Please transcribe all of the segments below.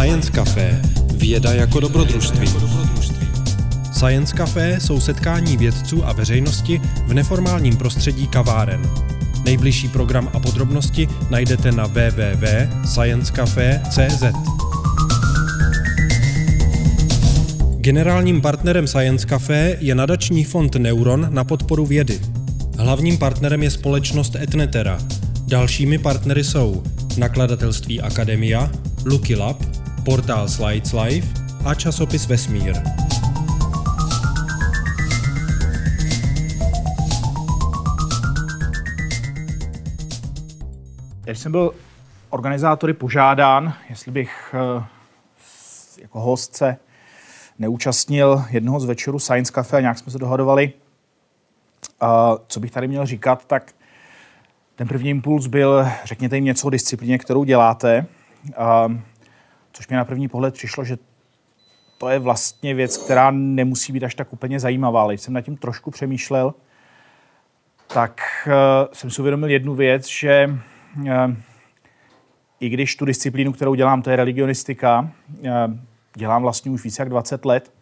Science Café. Věda jako dobrodružství. Science Café jsou setkání vědců a veřejnosti v neformálním prostředí kaváren. Nejbližší program a podrobnosti najdete na www.sciencecafe.cz. Generálním partnerem Science Café je nadační fond Neuron na podporu vědy. Hlavním partnerem je společnost Etnetera. Dalšími partnery jsou nakladatelství Akademia, Lucky Lab, portál Slides Life a časopis Vesmír. Já jsem byl organizátory požádán, jestli bych eh, jako host se neúčastnil jednoho z večerů Science Cafe a nějak jsme se dohadovali, co bych tady měl říkat, tak ten první impuls byl, řekněte jim něco o disciplíně, kterou děláte, což mě na první pohled přišlo, že to je vlastně věc, která nemusí být až tak úplně zajímavá, ale když jsem nad tím trošku přemýšlel, tak uh, jsem si uvědomil jednu věc, že uh, i když tu disciplínu, kterou dělám, to je religionistika, uh, dělám vlastně už více jak 20 let,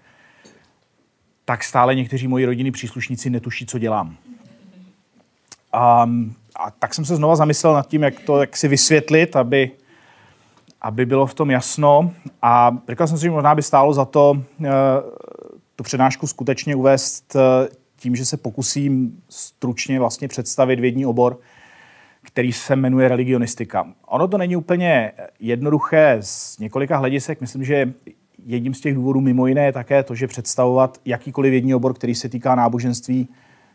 tak stále někteří moji rodinní příslušníci netuší, co dělám. A, a tak jsem se znova zamyslel nad tím, jak to jak si vysvětlit, aby, aby bylo v tom jasno. A říkal jsem si, že možná by stálo za to uh, tu přednášku skutečně uvést uh, tím, že se pokusím stručně vlastně představit vědní obor, který se jmenuje religionistika. Ono to není úplně jednoduché z několika hledisek. Myslím, že jedním z těch důvodů mimo jiné je také to, že představovat jakýkoliv jední obor, který se týká náboženství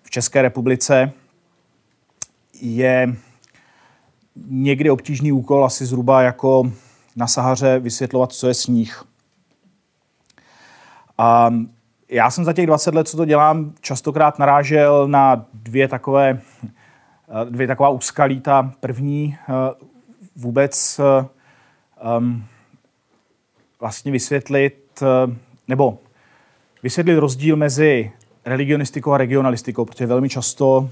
v České republice, je někdy obtížný úkol, asi zhruba jako na Sahaře vysvětlovat, co je sníh. A já jsem za těch 20 let, co to dělám, častokrát narážel na dvě takové, dvě taková úskalí. Ta první eh, vůbec um, vlastně vysvětlit, eh, nebo vysvětlit rozdíl mezi religionistikou a regionalistikou, protože velmi často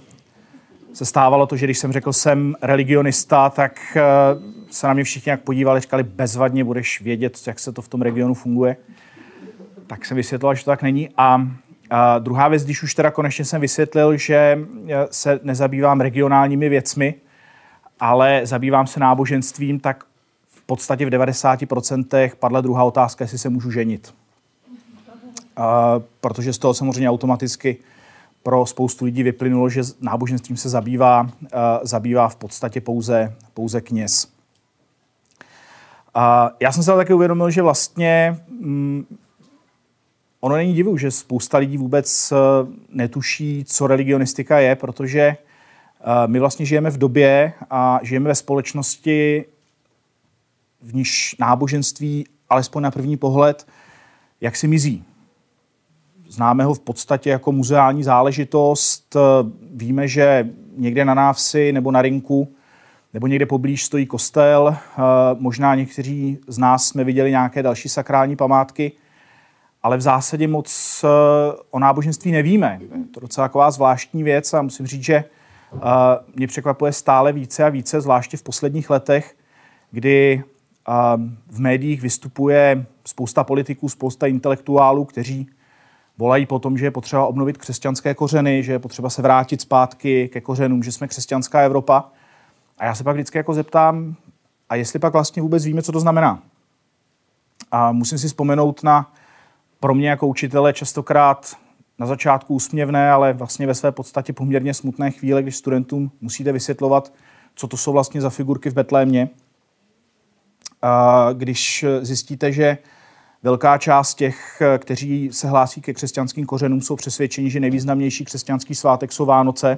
se stávalo to, že když jsem řekl, jsem religionista, tak eh, se na mě všichni jak podívali, říkali, bezvadně budeš vědět, jak se to v tom regionu funguje. Tak jsem vysvětlil, že to tak není. A, a druhá věc, když už teda konečně jsem vysvětlil, že eh, se nezabývám regionálními věcmi, ale zabývám se náboženstvím, tak podstatě v 90% padla druhá otázka, jestli se můžu ženit. Uh, protože z toho samozřejmě automaticky pro spoustu lidí vyplynulo, že náboženstvím se zabývá, uh, zabývá v podstatě pouze, pouze kněz. Uh, já jsem se také uvědomil, že vlastně um, ono není divu, že spousta lidí vůbec uh, netuší, co religionistika je, protože uh, my vlastně žijeme v době a žijeme ve společnosti, v níž náboženství, alespoň na první pohled, jak si mizí. Známe ho v podstatě jako muzeální záležitost. Víme, že někde na návsi nebo na rinku nebo někde poblíž stojí kostel. Možná někteří z nás jsme viděli nějaké další sakrální památky, ale v zásadě moc o náboženství nevíme. Je to docela taková zvláštní věc a musím říct, že mě překvapuje stále více a více, zvláště v posledních letech, kdy v médiích vystupuje spousta politiků, spousta intelektuálů, kteří volají po tom, že je potřeba obnovit křesťanské kořeny, že je potřeba se vrátit zpátky ke kořenům, že jsme křesťanská Evropa. A já se pak vždycky jako zeptám, a jestli pak vlastně vůbec víme, co to znamená. A musím si vzpomenout na pro mě jako učitele častokrát na začátku úsměvné, ale vlastně ve své podstatě poměrně smutné chvíle, když studentům musíte vysvětlovat, co to jsou vlastně za figurky v Betlémě, když zjistíte, že velká část těch, kteří se hlásí ke křesťanským kořenům, jsou přesvědčeni, že nejvýznamnější křesťanský svátek jsou Vánoce.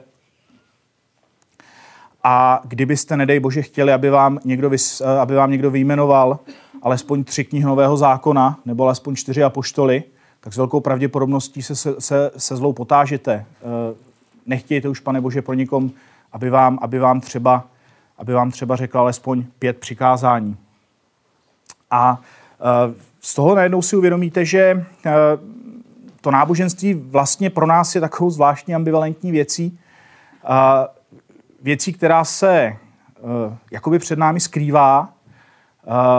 A kdybyste, nedej bože, chtěli, aby vám někdo, vys, aby vám někdo vyjmenoval alespoň tři knihy Nového zákona, nebo alespoň čtyři apoštoly, tak s velkou pravděpodobností se, se, se, se zlou potážete. E, nechtějte už, pane Bože, pro nikom, aby vám, aby vám, třeba, aby vám třeba řekl alespoň pět přikázání. A z toho najednou si uvědomíte, že e, to náboženství vlastně pro nás je takovou zvláštní ambivalentní věcí, věcí, která se jakoby před námi skrývá,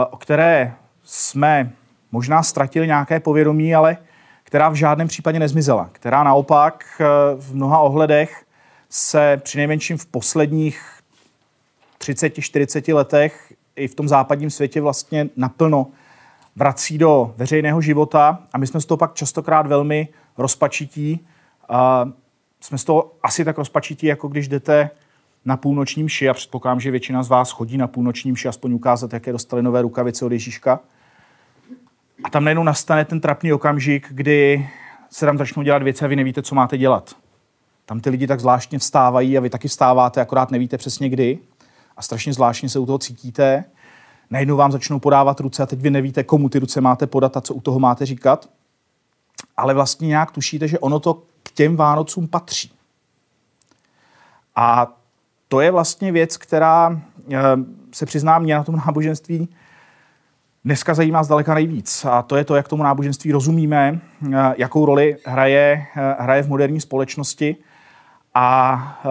o které jsme možná ztratili nějaké povědomí, ale která v žádném případě nezmizela, která naopak eh, v mnoha ohledech se přinejmenším v posledních 30-40 letech i v tom západním světě vlastně naplno vrací do veřejného života a my jsme z toho pak častokrát velmi rozpačití. A jsme z toho asi tak rozpačití, jako když jdete na půlnoční mši a předpokládám, že většina z vás chodí na půlnoční mši aspoň ukázat, jaké dostali nové rukavice od Ježíška. A tam najednou nastane ten trapný okamžik, kdy se tam začnou dělat věci a vy nevíte, co máte dělat. Tam ty lidi tak zvláštně vstávají a vy taky vstáváte, akorát nevíte přesně kdy. A strašně zvláštně se u toho cítíte. Najednou vám začnou podávat ruce a teď vy nevíte, komu ty ruce máte podat a co u toho máte říkat. Ale vlastně nějak tušíte, že ono to k těm Vánocům patří. A to je vlastně věc, která eh, se přiznám mě na tom náboženství dneska zajímá zdaleka nejvíc. A to je to, jak tomu náboženství rozumíme, eh, jakou roli hraje, eh, hraje v moderní společnosti. A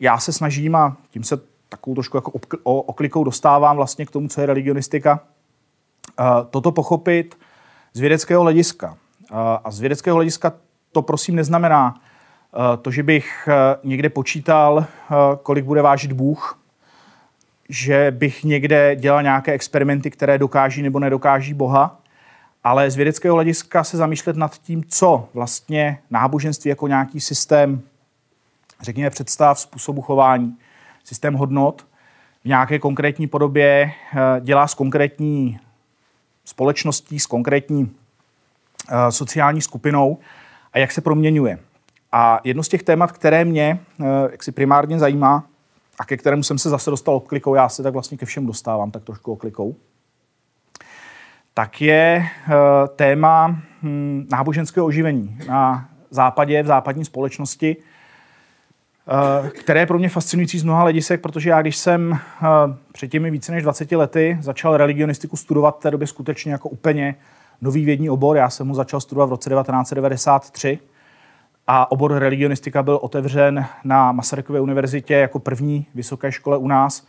já se snažím, a tím se takovou trošku jako oklikou dostávám vlastně k tomu, co je religionistika, toto pochopit z vědeckého hlediska. A z vědeckého hlediska to prosím neznamená to, že bych někde počítal, kolik bude vážit Bůh, že bych někde dělal nějaké experimenty, které dokáží nebo nedokáží Boha, ale z vědeckého hlediska se zamýšlet nad tím, co vlastně náboženství jako nějaký systém, řekněme, představ, způsobu chování, systém hodnot v nějaké konkrétní podobě eh, dělá s konkrétní společností, s konkrétní eh, sociální skupinou a jak se proměňuje. A jedno z těch témat, které mě eh, jak si primárně zajímá a ke kterému jsem se zase dostal oklikou, já se tak vlastně ke všem dostávám tak trošku oklikou, tak je téma hm, náboženského oživení na západě, v západní společnosti, které je pro mě fascinující z mnoha hledisek, protože já, když jsem eh, před těmi více než 20 lety začal religionistiku studovat, v té době skutečně jako úplně nový vědní obor, já jsem ho začal studovat v roce 1993 a obor religionistika byl otevřen na Masarykově univerzitě jako první vysoké škole u nás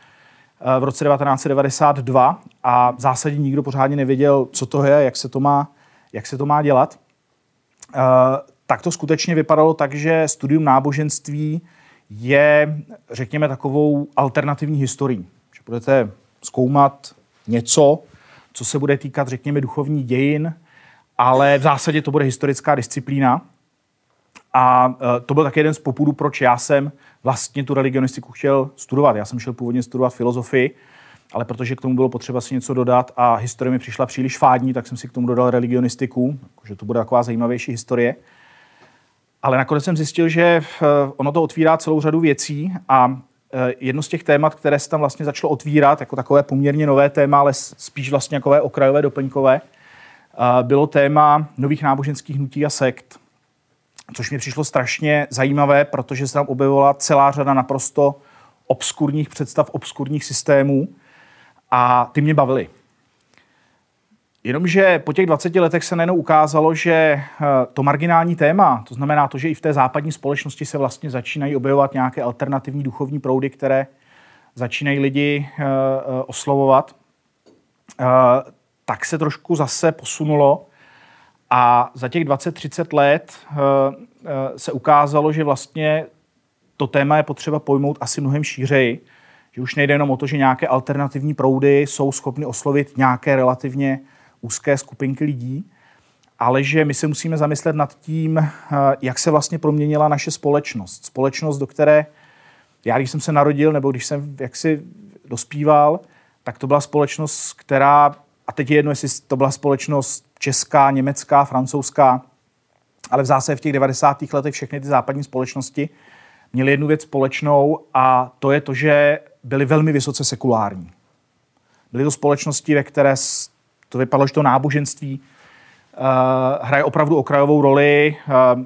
eh, v roce 1992 a v zásadě nikdo pořádně nevěděl, co to je, jak se to má, jak se to má dělat. Tak to skutečně vypadalo tak, že studium náboženství je, řekněme, takovou alternativní historií. Že budete zkoumat něco, co se bude týkat, řekněme, duchovní dějin, ale v zásadě to bude historická disciplína. A e, to byl také jeden z popudů, proč já jsem vlastně tu religionistiku chtěl studovat. Já jsem šel původně studovat filozofii, ale protože k tomu bylo potřeba si něco dodat a historie mi přišla příliš fádní, tak jsem si k tomu dodal religionistiku, že to bude taková zajímavější historie. Ale nakonec jsem zjistil, že eh, ono to otvírá celou řadu věcí a eh, jedno z těch témat, které se tam vlastně začalo otvírat, jako takové poměrně nové téma, ale spíš vlastně takové okrajové, doplňkové, eh, bylo téma nových náboženských hnutí a sekt. Což mi přišlo strašně zajímavé, protože se tam objevovala celá řada naprosto obskurních představ, obskurních systémů a ty mě bavily. Jenomže po těch 20 letech se najednou ukázalo, že eh, to marginální téma, to znamená to, že i v té západní společnosti se vlastně začínají objevovat nějaké alternativní duchovní proudy, které začínají lidi uh, oslovovat, uh, tak se trošku zase posunulo. A za těch 20-30 let se ukázalo, že vlastně to téma je potřeba pojmout asi mnohem šířeji, že už nejde jenom o to, že nějaké alternativní proudy jsou schopny oslovit nějaké relativně úzké skupinky lidí, ale že my se musíme zamyslet nad tím, eh, jak se vlastně proměnila naše společnost. Společnost, do které já, když jsem se narodil, nebo když jsem jaksi dospíval, tak to byla společnost, která, a teď je jedno, jestli to byla společnost česká, německá, francouzská, ale v zásadě v těch 90. letech všechny ty západní společnosti měly jednu věc společnou a to je to, že byly velmi vysoce sekulární. Byly to společnosti, ve které to vypadalo, že to náboženství uh, hraje opravdu okrajovou roli. Uh,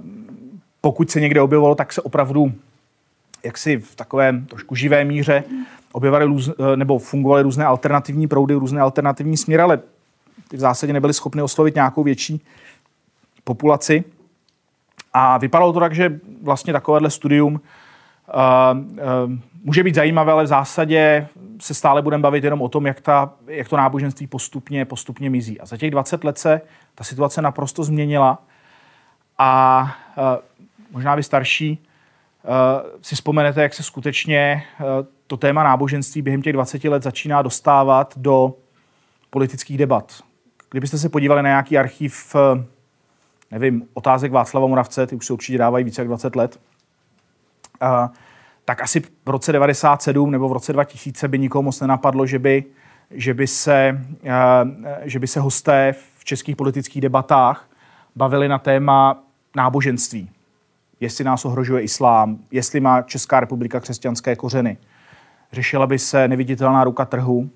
pokud se někde objevilo, tak se opravdu jaksi v takovém trošku živé míře objevaly růz, uh, nebo fungovaly různé alternativní proudy, různé alternativní směry, ale ty v zásadě nebyly schopny oslovit nějakou větší populaci. A vypadalo to tak, že vlastně takovéhle studium uh, může být zajímavé, ale v zásadě se stále budeme bavit jenom o tom, jak, ta, jak to náboženství postupně, postupně mizí. A za těch 20 let se ta situace naprosto změnila a uh, možná vy starší uh, si vzpomenete, jak se skutečně to téma náboženství během těch 20 let začíná dostávat do politických debat. Kdybyste se podívali na nějaký archiv, nevím, otázek Václava Moravce, ty už se určitě dávají více jak 20 let, tak asi v roce 97 nebo v roce 2000 by nikomu moc nenapadlo, že by, že by, se, že by se hosté v českých politických debatách bavili na téma náboženství. Jestli nás ohrožuje islám, jestli má Česká republika křesťanské kořeny. Řešila by se neviditelná ruka trhu,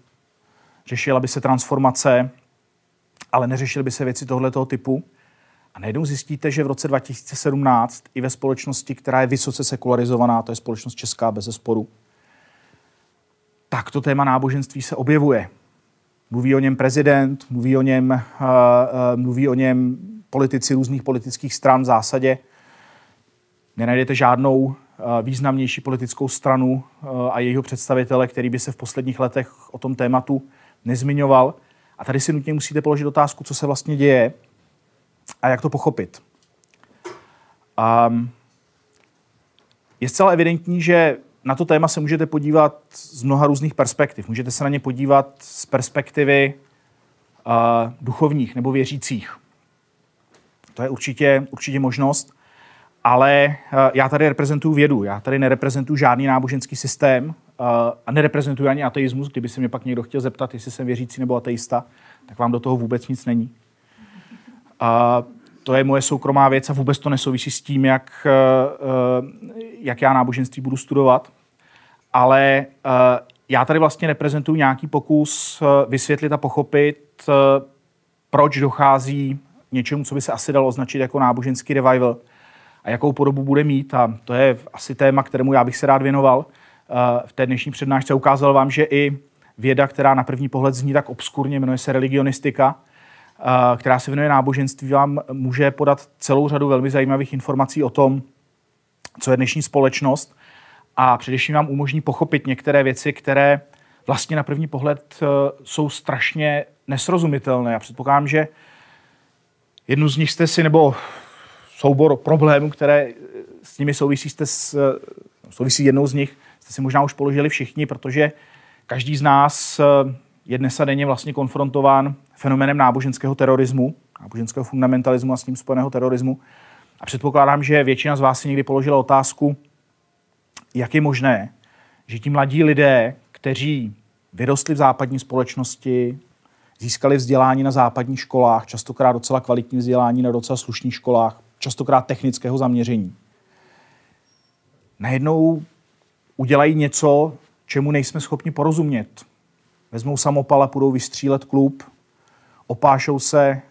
řešila by se transformace, ale neřešily by se věci tohoto typu. A najednou zjistíte, že v roce 2017 i ve společnosti, která je vysoce sekularizovaná, to je společnost česká bez sporu, tak to téma náboženství se objevuje. Mluví o něm prezident, mluví o něm, uh, uh, mluví o něm politici různých politických stran v zásadě. Nenajdete žádnou uh, významnější politickou stranu uh, a jejího představitele, který by se v posledních letech o tom tématu nezmiňoval. A tady si nutně musíte položit otázku, co se vlastně děje a jak to pochopit. Um, je zcela evidentní, že na to téma se můžete podívat z mnoha různých perspektiv. Můžete se na ně podívat z perspektivy uh, duchovních nebo věřících. To je určitě, určitě možnost, ale uh, já tady reprezentuju vědu, já tady nereprezentuju žádný náboženský systém uh, a nereprezentuju ani ateismus. Kdyby se mě pak někdo chtěl zeptat, jestli jsem věřící nebo ateista, tak vám do toho vůbec nic není. A to je moje soukromá věc a vůbec to nesouvisí s tím, jak, eh, eh, jak já náboženství budu studovat. Ale eh, já tady vlastně reprezentuji nějaký pokus vysvětlit a pochopit, proč dochází něčemu, co by se asi dalo označit jako náboženský revival a jakou podobu bude mít. A to je asi téma, kterému já bych se rád věnoval. V té dnešní přednášce ukázal vám, že i věda, která na první pohled zní tak obskurně, jmenuje se religionistika, která se věnuje náboženství, vám může podat celou řadu velmi zajímavých informací o tom, co je dnešní společnost a především vám umožní pochopit některé věci, které vlastně na první pohled e, jsou strašně nesrozumitelné. Já předpokládám, že jednu z nich jste si, nebo soubor problémů, které s nimi souvisí, jste s, e, souvisí jednou z nich, jste si možná už položili všichni, protože každý z nás e, je dnes a denně vlastně konfrontován fenomenem náboženského terorismu, náboženského fundamentalismu a s ním spojeného terorismu. A předpokládám, že většina z vás si někdy položila otázku, jak je možné, že ti mladí lidé, kteří vyrostli v západní společnosti, získali vzdělání na západních školách, častokrát docela kvalitní vzdělání na docela slušných školách, častokrát technického zaměření, najednou udělají něco, čemu nejsme schopni porozumět. Vezmou samopal a půjdou vystřílet klub, opášou se e,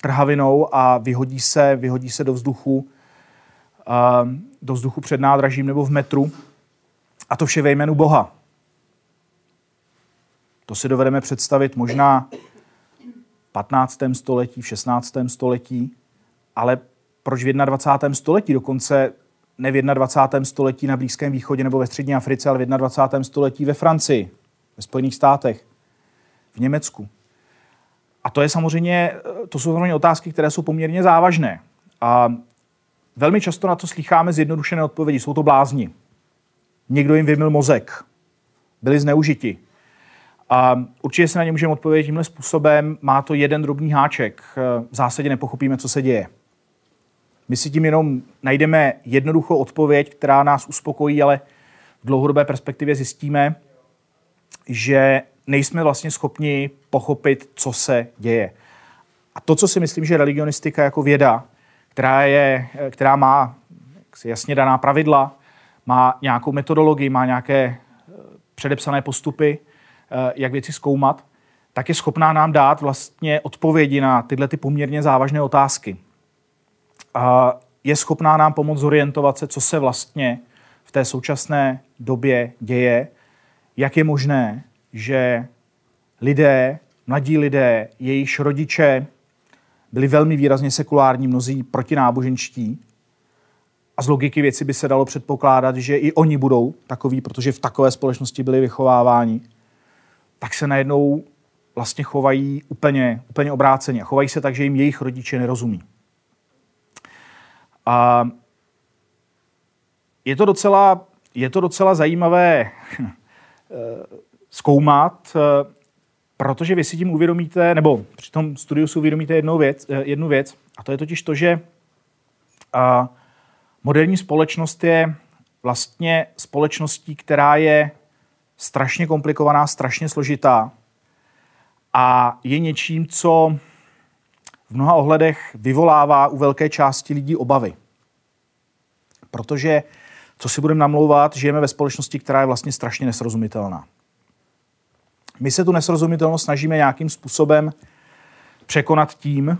trhavinou a vyhodí se, vyhodí se do vzduchu, e, do vzduchu před nádražím nebo v metru. A to vše ve jménu Boha. To si dovedeme představit možná v 15. století, v 16. století, ale proč v 21. století, dokonce ne v 21. století na Blízkém východě nebo ve střední Africe, ale v 21. století ve Francii, ve Spojených státech, v Německu. A to je samozřejmě, to jsou samozřejmě otázky, které jsou poměrně závažné. A velmi často na to slycháme zjednodušené odpovědi. Jsou to blázni. Někdo jim vymil mozek. Byli zneužiti. A určitě se na ně můžeme odpovědět tímhle způsobem. Má to jeden drobný háček. V zásadě nepochopíme, co se děje. My si tím jenom najdeme jednoduchou odpověď, která nás uspokojí, ale v dlouhodobé perspektivě zjistíme, že nejsme vlastně schopni pochopit, co se děje. A to, co si myslím, že religionistika jako věda, která, je, která má jasně daná pravidla, má nějakou metodologii, má nějaké eh, předepsané postupy, eh, jak věci zkoumat, tak je schopná nám dát vlastně odpovědi na tyhle ty poměrně závažné otázky. A je schopná nám pomoct zorientovat se, co se vlastně v té současné době děje, jak je možné, že lidé, mladí lidé, jejichž rodiče byli velmi výrazně sekulární, mnozí protináboženští, a z logiky věci by se dalo předpokládat, že i oni budou takový, protože v takové společnosti byli vychováváni, tak se najednou vlastně chovají úplně, úplně obráceně. Chovají se tak, že jim jejich rodiče nerozumí. A je to docela, je to docela zajímavé eh, zkoumat, eh, protože vy si tím uvědomíte, nebo při tom studiu si uvědomíte jednu věc, eh, jednu věc a to je totiž to, že moderní společnost je vlastně společností, která je strašně komplikovaná, strašně složitá a je něčím, co v mnoha ohledech vyvolává u velké části lidí obavy. Protože, co si budeme namlouvat, žijeme ve společnosti, která je vlastně strašně nesrozumitelná. My se tu nesrozumitelnost snažíme nějakým způsobem překonat tím,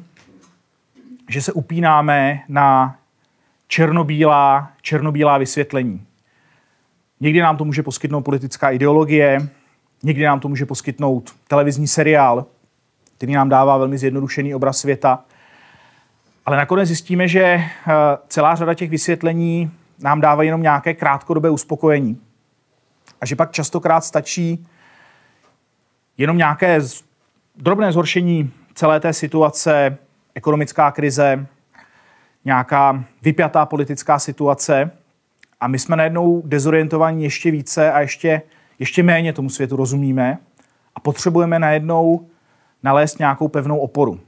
že se upínáme na černobílá, černobílá vysvětlení. Někdy nám to může poskytnout politická ideologie, někdy nám to může poskytnout televizní seriál, který nám dává velmi zjednodušený obraz světa. Ale nakonec zjistíme, že eh, celá řada těch vysvětlení nám dává jenom nějaké krátkodobé uspokojení. A že pak častokrát stačí jenom nějaké drobné zhoršení celé té situace, ekonomická krize, nějaká vypjatá politická situace a my jsme najednou dezorientovaní ještě více a ještě, ještě méně tomu světu rozumíme a potřebujeme najednou nalézt nějakou pevnou oporu.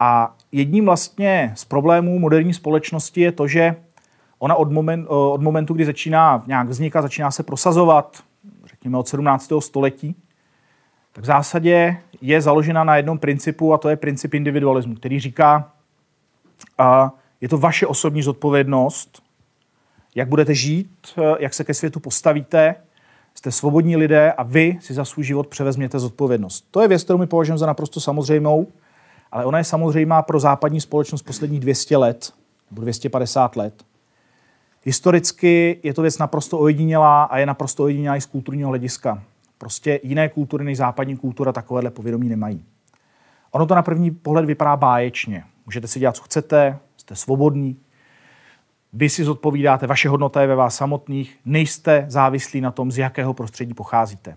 A jedním vlastně z problémů moderní společnosti je to, že ona od, moment, od momentu, kdy začíná nějak vznikat, začíná se prosazovat, řekněme od 17. století, tak v zásadě je založena na jednom principu a to je princip individualismu, který říká, a je to vaše osobní zodpovědnost, jak budete žít, jak se ke světu postavíte, jste svobodní lidé a vy si za svůj život převezměte zodpovědnost. To je věc, kterou my považujeme za naprosto samozřejmou, ale ona je samozřejmá pro západní společnost posledních 200 let nebo 250 let. Historicky je to věc naprosto ojedinělá a je naprosto ojedinělá i z kulturního hlediska. Prostě jiné kultury než západní kultura takovéhle povědomí nemají. Ono to na první pohled vypadá báječně. Můžete si dělat, co chcete, jste svobodní, vy si zodpovídáte, vaše hodnota je ve vás samotných, nejste závislí na tom, z jakého prostředí pocházíte.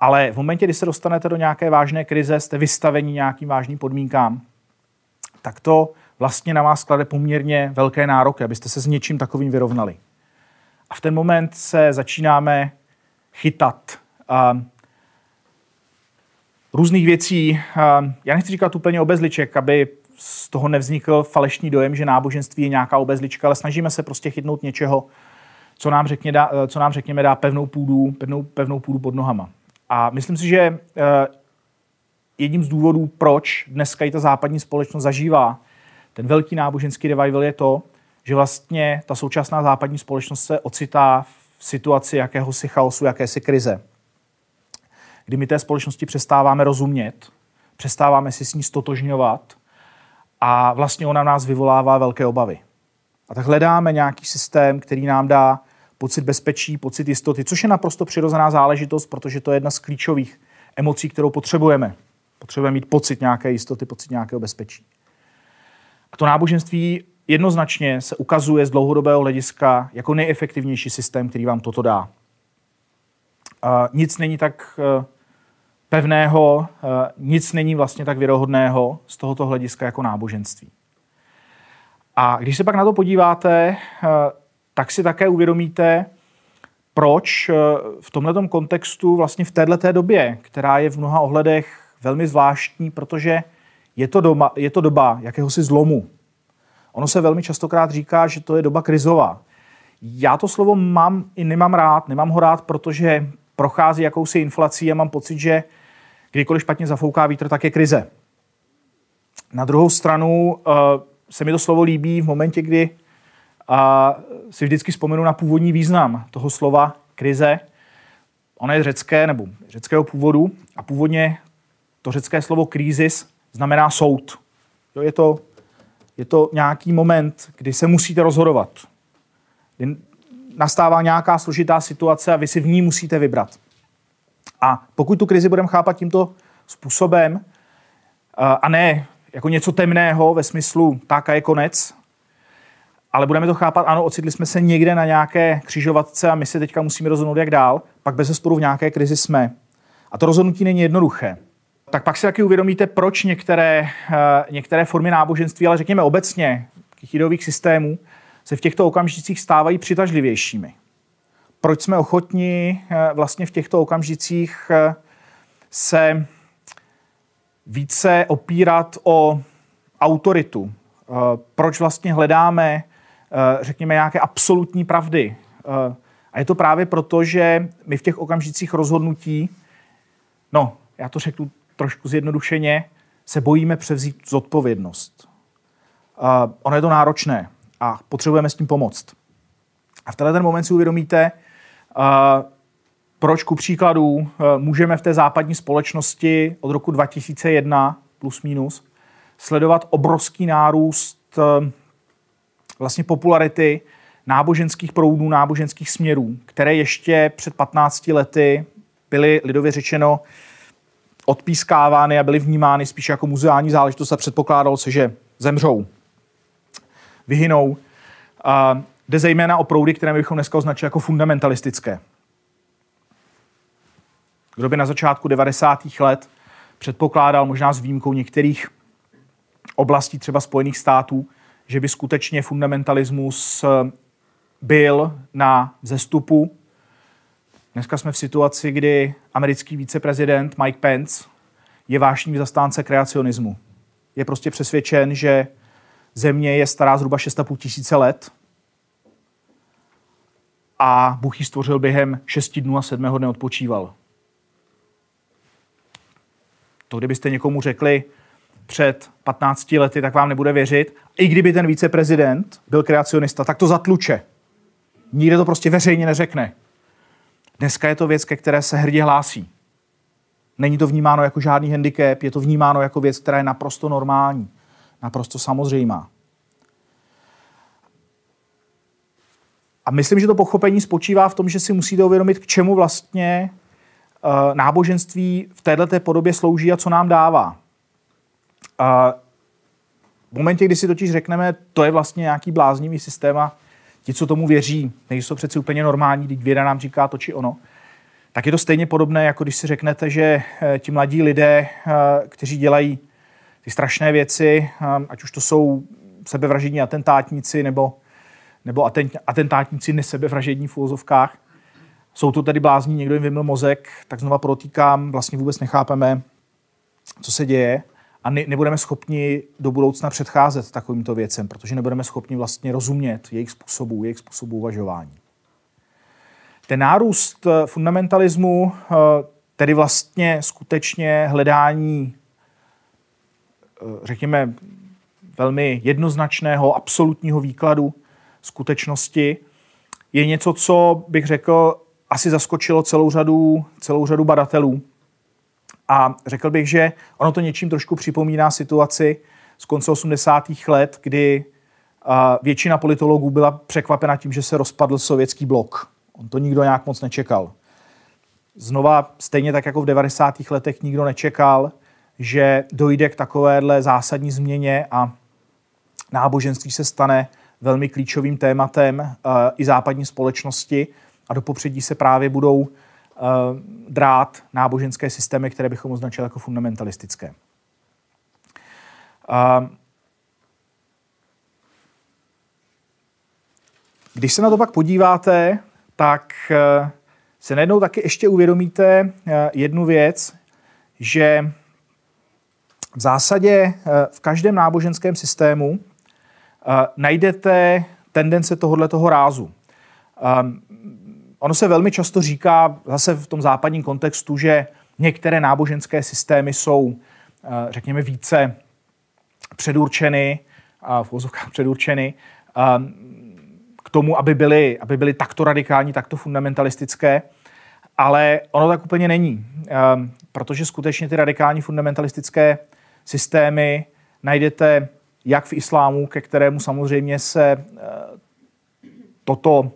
Ale v momentě, kdy se dostanete do nějaké vážné krize, jste vystaveni nějakým vážným podmínkám, tak to vlastně na vás klade poměrně velké nároky, abyste se s něčím takovým vyrovnali. A v ten moment se začínáme chytat uh, různých věcí. Uh, já nechci říkat úplně obezliček, aby z toho nevznikl falešný dojem, že náboženství je nějaká obezlička, ale snažíme se prostě chytnout něčeho, co nám, řekně dá, co nám řekněme dá pevnou půdu, pevnou, pevnou půdu pod nohama. A myslím si, že uh, jedním z důvodů, proč dneska i ta západní společnost zažívá ten velký náboženský revival je to, že vlastně ta současná západní společnost se ocitá v situaci jakéhosi chaosu, jakési krize. Kdy my té společnosti přestáváme rozumět, přestáváme si s ní stotožňovat a vlastně ona nás vyvolává velké obavy. A tak hledáme nějaký systém, který nám dá pocit bezpečí, pocit jistoty, což je naprosto přirozená záležitost, protože to je jedna z klíčových emocí, kterou potřebujeme. Potřebujeme mít pocit nějaké jistoty, pocit nějakého bezpečí. A to náboženství jednoznačně se ukazuje z dlouhodobého hlediska jako nejefektivnější systém, který vám toto dá. Nic není tak eh, pevného, eh, nic není vlastně tak věrohodného z tohoto hlediska jako náboženství. A když se pak na to podíváte, eh, tak si také uvědomíte, proč v tomto kontextu vlastně v této době, která je v mnoha ohledech velmi zvláštní, protože je to, doma, je to doba jakéhosi zlomu. Ono se velmi častokrát říká, že to je doba krizová. Já to slovo mám i nemám rád. Nemám ho rád, protože prochází jakousi inflací a mám pocit, že kdykoliv špatně zafouká vítr, tak je krize. Na druhou stranu uh, se mi to slovo líbí v momentě, kdy si vždycky vzpomenu na původní význam toho slova krize. Ono je řecké nebo řeckého původu a původně to řecké slovo krízis znamená soud. Jo, je, to, je to nějaký moment, kdy se musíte rozhodovat. Kdy nastává nějaká složitá situace a vy si v ní musíte vybrat. A pokud tu krizi budeme chápat tímto způsobem, a ne jako něco temného ve smyslu tak a je konec, ale budeme to chápat, ano, ocitli jsme se někde na nějaké křižovatce a my si teďka musíme rozhodnout, jak dál, pak bez sporu v nějaké krizi jsme. A to rozhodnutí není jednoduché. Tak pak si taky uvědomíte, proč některé, eh, některé formy náboženství, ale řekněme obecně těch systémů, se v těchto okamžicích stávají přitažlivějšími. Proč jsme ochotni eh, vlastně v těchto okamžicích eh, se více opírat o autoritu. Proč vlastně hledáme, řekněme, nějaké absolutní pravdy. A je to právě proto, že my v těch okamžicích rozhodnutí, no, já to řeknu trošku zjednodušeně, se bojíme převzít zodpovědnost. Uh, ono je to náročné a potřebujeme s tím pomoct. A v tenhle ten moment si uvědomíte, uh, proč ku příkladu uh, můžeme v té západní společnosti od roku 2001 plus minus sledovat obrovský nárůst uh, vlastně popularity náboženských proudů, náboženských směrů, které ještě před 15 lety byly lidově řečeno odpískávány a byly vnímány spíš jako muzeální záležitost a předpokládalo se, že zemřou, vyhynou. A jde zejména o proudy, které bychom dneska označili jako fundamentalistické. Kdo by na začátku 90. let předpokládal, možná s výjimkou některých oblastí třeba Spojených států, že by skutečně fundamentalismus eh, byl na zestupu, Dneska jsme v situaci, kdy americký viceprezident Mike Pence je vášnivý zastánce kreacionismu. Je prostě přesvědčen, že země je stará zhruba 6,5 tisíce let a Bůh ji stvořil během 6 dnů a 7. dne odpočíval. To, kdybyste někomu řekli před 15 lety, tak vám nebude věřit. I kdyby ten viceprezident byl kreacionista, tak to zatluče. Nikde to prostě veřejně neřekne. Dneska je to věc, ke které se hrdě hlásí. Není to vnímáno jako žádný handicap, je to vnímáno jako věc, která je naprosto normální, naprosto samozřejmá. A myslím, že to pochopení spočívá v tom, že si musíte uvědomit, k čemu vlastně uh, náboženství v této podobě slouží a co nám dává. Uh, v momentě, kdy si totiž řekneme, to je vlastně nějaký bláznivý systém a ti, co tomu věří, nejsou přeci úplně normální, když věda nám říká to či ono, tak je to stejně podobné, jako když si řeknete, že eh, ti mladí lidé, eh, kteří dělají ty strašné věci, eh, ať už to jsou sebevražední atentátníci nebo, nebo atentátníci nesebevražední v úvozovkách, jsou to tedy blázní, někdo jim vymil mozek, tak znova protýkám, vlastně vůbec nechápeme, co se děje a ne, nebudeme schopni do budoucna předcházet takovýmto věcem, protože nebudeme schopni vlastně rozumět jejich způsobů, jejich způsobů uvažování. Ten nárůst eh, fundamentalismu, eh, tedy vlastně skutečně hledání, eh, řekněme, velmi jednoznačného, absolutního výkladu skutečnosti, je něco, co bych řekl, asi zaskočilo celou řadu, celou řadu badatelů, a řekl bych, že ono to něčím trošku připomíná situaci z konce 80. let, kdy většina politologů byla překvapena tím, že se rozpadl sovětský blok. On to nikdo nějak moc nečekal. Znova, stejně tak jako v 90. letech nikdo nečekal, že dojde k takovéhle zásadní změně a náboženství se stane velmi klíčovým tématem i západní společnosti a do popředí se právě budou drát náboženské systémy, které bychom označili jako fundamentalistické. Eh, když se na to pak podíváte, tak eh, se najednou taky ještě uvědomíte jednu věc, že v zásadě v každém náboženském systému najdete tendence tohoto rázu. Ono se velmi často říká, zase v tom západním kontextu, že některé náboženské systémy jsou, eh, řekněme, více předurčeny, v vozovkách předurčeny, eh, k tomu, aby byly, aby byly takto radikální, takto fundamentalistické, ale ono tak úplně není, eh, protože skutečně ty radikální fundamentalistické systémy najdete jak v islámu, ke kterému samozřejmě se toto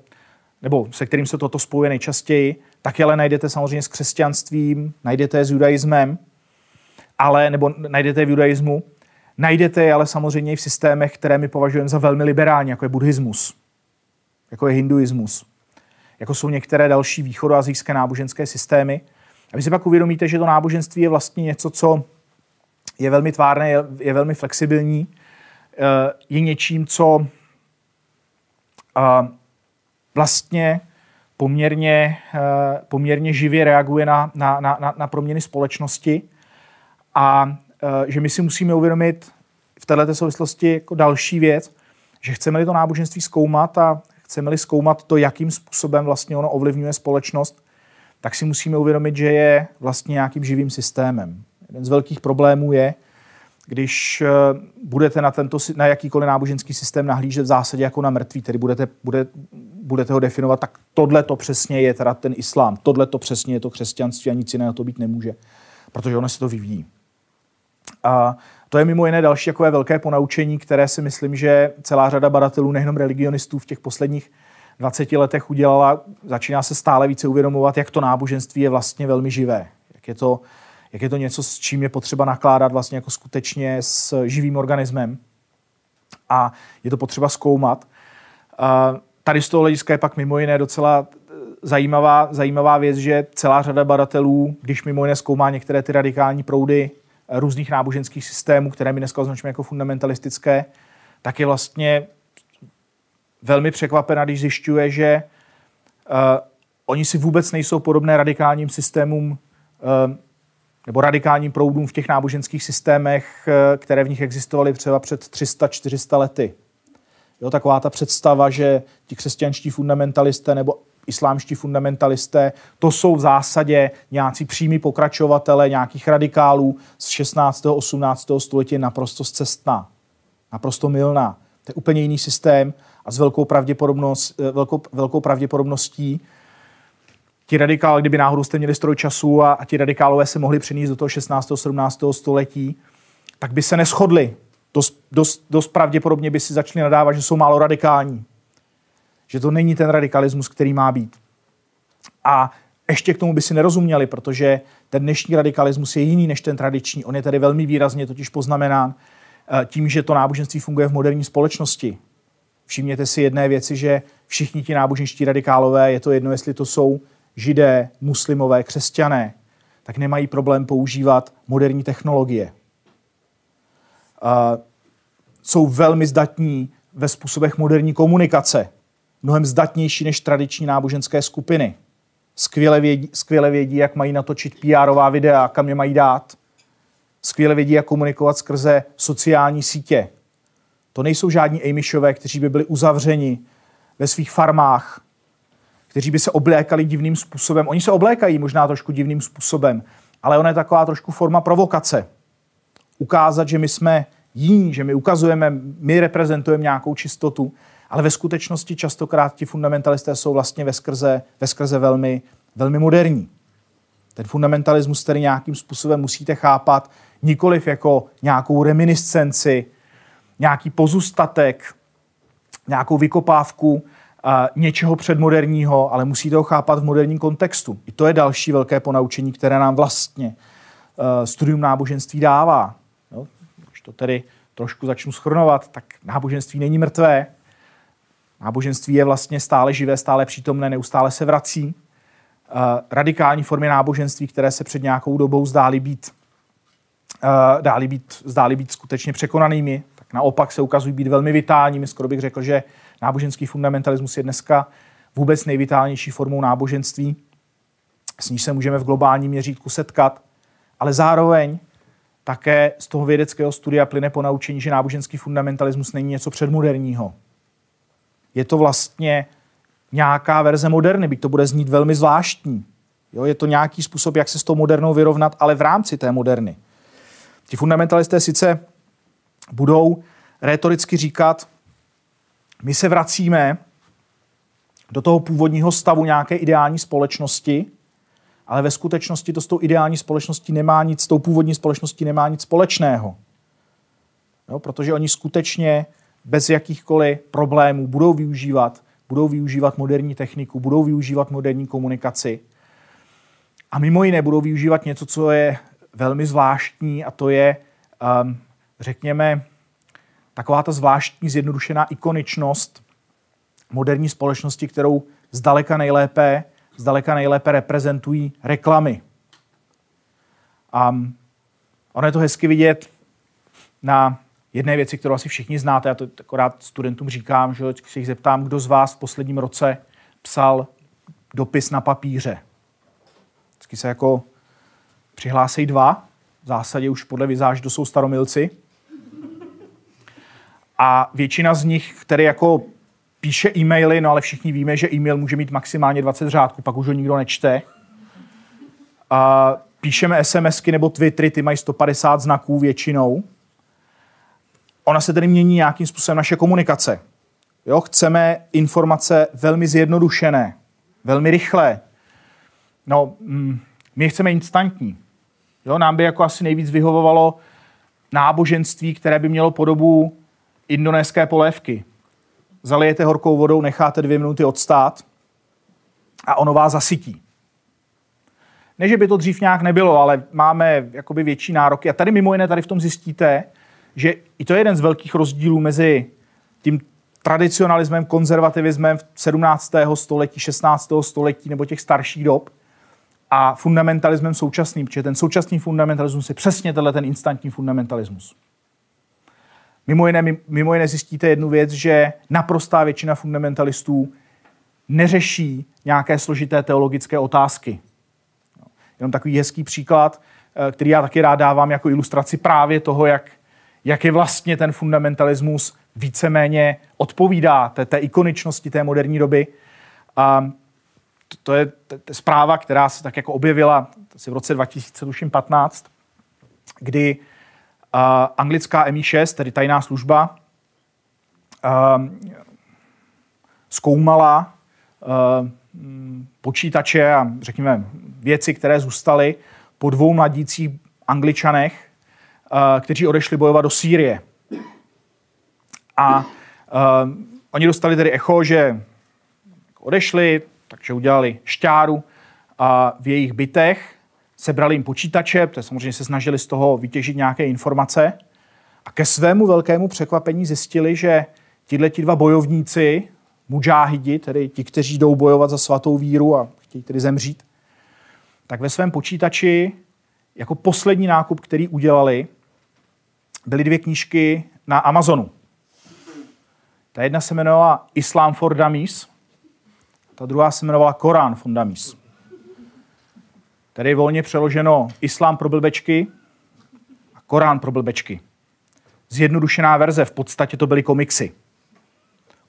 nebo se kterým se toto spojuje nejčastěji, tak ale najdete samozřejmě s křesťanstvím, najdete s judaismem, ale, nebo najdete v judaismu, Najdete je ale samozřejmě i v systémech, které my považujeme za velmi liberální, jako je buddhismus, jako je hinduismus, jako jsou některé další východoazijské náboženské systémy. A vy si pak uvědomíte, že to náboženství je vlastně něco, co je velmi tvárné, je, je velmi flexibilní, eh, je něčím, co eh, vlastně poměrně, eh, poměrně živě reaguje na, na, na, na proměny společnosti a že my si musíme uvědomit v této souvislosti jako další věc, že chceme-li to náboženství zkoumat a chceme-li zkoumat to, jakým způsobem vlastně ono ovlivňuje společnost, tak si musíme uvědomit, že je vlastně nějakým živým systémem. Jeden z velkých problémů je, když eh, budete na, tento, na jakýkoliv náboženský systém nahlížet v zásadě jako na mrtvý, tedy budete, bude, budete ho definovat, tak tohle to přesně je teda ten islám, tohle to přesně je to křesťanství a nic jiného to být nemůže, protože ono se to vyvíjí. A to je mimo jiné další takové velké ponaučení, které si myslím, že celá řada badatelů, nejenom religionistů v těch posledních 20 letech udělala. Začíná se stále více uvědomovat, jak to náboženství je vlastně velmi živé. Jak je to, jak je to něco, s čím je potřeba nakládat vlastně jako skutečně s živým organismem. A je to potřeba zkoumat. Tady z toho hlediska je pak mimo jiné docela zajímavá, zajímavá věc, že celá řada badatelů, když mimo jiné zkoumá některé ty radikální proudy různých náboženských systémů, které my dneska označujeme jako fundamentalistické, tak je vlastně velmi překvapena, když zjišťuje, že uh, oni si vůbec nejsou podobné radikálním systémům uh, nebo radikálním proudům v těch náboženských systémech, uh, které v nich existovaly třeba před 300-400 lety. Jo, taková ta představa, že ti křesťanští fundamentalisté nebo islámští fundamentalisté, to jsou v zásadě nějací přímí pokračovatele nějakých radikálů z 16. 18. století naprosto zcestná, naprosto milná. To je úplně jiný systém a s velkou, pravděpodobnost, eh, velkou, velkou pravděpodobností ti radikálové, kdyby náhodou jste měli stroj času a, a ti radikálové se mohli přenést do toho 16. 17. století, tak by se neschodli. Dost, dost, dost pravděpodobně by si začali nadávat, že jsou málo radikální že to není ten radikalismus, který má být. A ještě k tomu by si nerozuměli, protože ten dnešní radikalismus je jiný než ten tradiční. On je tady velmi výrazně totiž poznamenán eh, tím, že to náboženství funguje v moderní společnosti. Všimněte si jedné věci, že všichni ti náboženští radikálové, je to jedno, jestli to jsou židé, muslimové, křesťané, tak nemají problém používat moderní technologie. Uh, jsou velmi zdatní ve způsobech moderní komunikace mnohem zdatnější než tradiční náboženské skupiny. Skvěle vědí, skvěle vědí, jak mají natočit pr videa, kam je mají dát. Skvěle vědí, jak komunikovat skrze sociální sítě. To nejsou žádní Amishové, kteří by byli uzavřeni ve svých farmách, kteří by se oblékali divným způsobem. Oni se oblékají možná trošku divným způsobem, ale ona je taková trošku forma provokace. Ukázat, že my jsme jiní, že my ukazujeme, my reprezentujeme nějakou čistotu ale ve skutečnosti častokrát ti fundamentalisté jsou vlastně ve skrze, ve skrze velmi, velmi moderní. Ten fundamentalismus tedy nějakým způsobem musíte chápat nikoliv jako nějakou reminiscenci, nějaký pozůstatek, nějakou vykopávku něčeho předmoderního, ale musíte ho chápat v moderním kontextu. I to je další velké ponaučení, které nám vlastně uh, studium náboženství dává. No, když to tedy trošku začnu schrnovat, tak náboženství není mrtvé, Náboženství je vlastně stále živé, stále přítomné, neustále se vrací. Eh, radikální formy náboženství, které se před nějakou dobou zdály být, eh, dály být, zdály být skutečně překonanými, tak naopak se ukazují být velmi vitálními. Skoro bych řekl, že náboženský fundamentalismus je dneska vůbec nejvitálnější formou náboženství, s níž se můžeme v globálním měřítku setkat, ale zároveň také z toho vědeckého studia plyne po naučení, že náboženský fundamentalismus není něco předmoderního, je to vlastně nějaká verze moderny, byť to bude znít velmi zvláštní. Jo, je to nějaký způsob, jak se s tou modernou vyrovnat, ale v rámci té moderny. Ti fundamentalisté sice budou retoricky říkat, my se vracíme do toho původního stavu nějaké ideální společnosti, ale ve skutečnosti to s tou ideální společností nemá nic, s tou původní společností nemá nic společného. Jo, protože oni skutečně bez jakýchkoliv problémů budou využívat, budou využívat moderní techniku, budou využívat moderní komunikaci. A mimo jiné budou využívat něco, co je velmi zvláštní, a to je um, řekněme, taková ta zvláštní zjednodušená ikoničnost moderní společnosti, kterou zdaleka nejlépe, zdaleka nejlépe reprezentují reklamy. A ono je to hezky vidět na jedné věci, kterou asi všichni znáte, já to akorát studentům říkám, že se jich zeptám, kdo z vás v posledním roce psal dopis na papíře. Vždycky se jako přihlásí dva, v zásadě už podle vizáž, to jsou staromilci. A většina z nich, který jako píše e-maily, no ale všichni víme, že e-mail může mít maximálně 20 řádků, pak už ho nikdo nečte. A píšeme SMSky nebo Twittery, ty mají 150 znaků většinou. Ona se tedy mění nějakým způsobem naše komunikace. Jo, chceme informace velmi zjednodušené, velmi rychlé. No, mm, my chceme instantní. Jo, nám by jako asi nejvíc vyhovovalo náboženství, které by mělo podobu indonéské polévky. Zalijete horkou vodou, necháte dvě minuty odstát a ono vás zasytí. Ne, že by to dřív nějak nebylo, ale máme jakoby větší nároky. A tady mimo jiné tady v tom zjistíte, že i to je jeden z velkých rozdílů mezi tím tradicionalismem, konzervativismem v 17. století, 16. století nebo těch starších dob a fundamentalismem současným, protože ten současný fundamentalismus je přesně tenhle ten instantní fundamentalismus. Mimo jiné, mimo jiné zjistíte jednu věc, že naprostá většina fundamentalistů neřeší nějaké složité teologické otázky. Jenom takový hezký příklad, eh, který já taky rád dávám jako ilustraci právě toho, jak, jak je vlastně ten fundamentalismus víceméně odpovídá té, té ikoničnosti té moderní doby. A to, je zpráva, která se tak jako objevila asi v roce 2015, kdy anglická MI6, tedy tajná služba, uh, zkoumala uh, počítače a řekněme věci, které zůstaly po dvou mladících angličanech, uh, kteří odešli bojovat do Sýrie. A uh, oni dostali tedy echo, že odešli, takže udělali šťáru v jejich bytech, sebrali jim počítače, protože samozřejmě se snažili z toho vytěžit nějaké informace a ke svému velkému překvapení zjistili, že tihle ti dva bojovníci, mudžáhidi, tedy ti, kteří jdou bojovat za svatou víru a chtějí tedy zemřít, tak ve svém počítači jako poslední nákup, který udělali, byly dvě knížky na Amazonu. Ta jedna se jmenovala Islam for Dummies, ta druhá se jmenovala Korán for Dummies. Tedy volně přeloženo Islám pro blbečky a Korán pro blbečky. Zjednodušená verze, v podstatě to byly komiksy.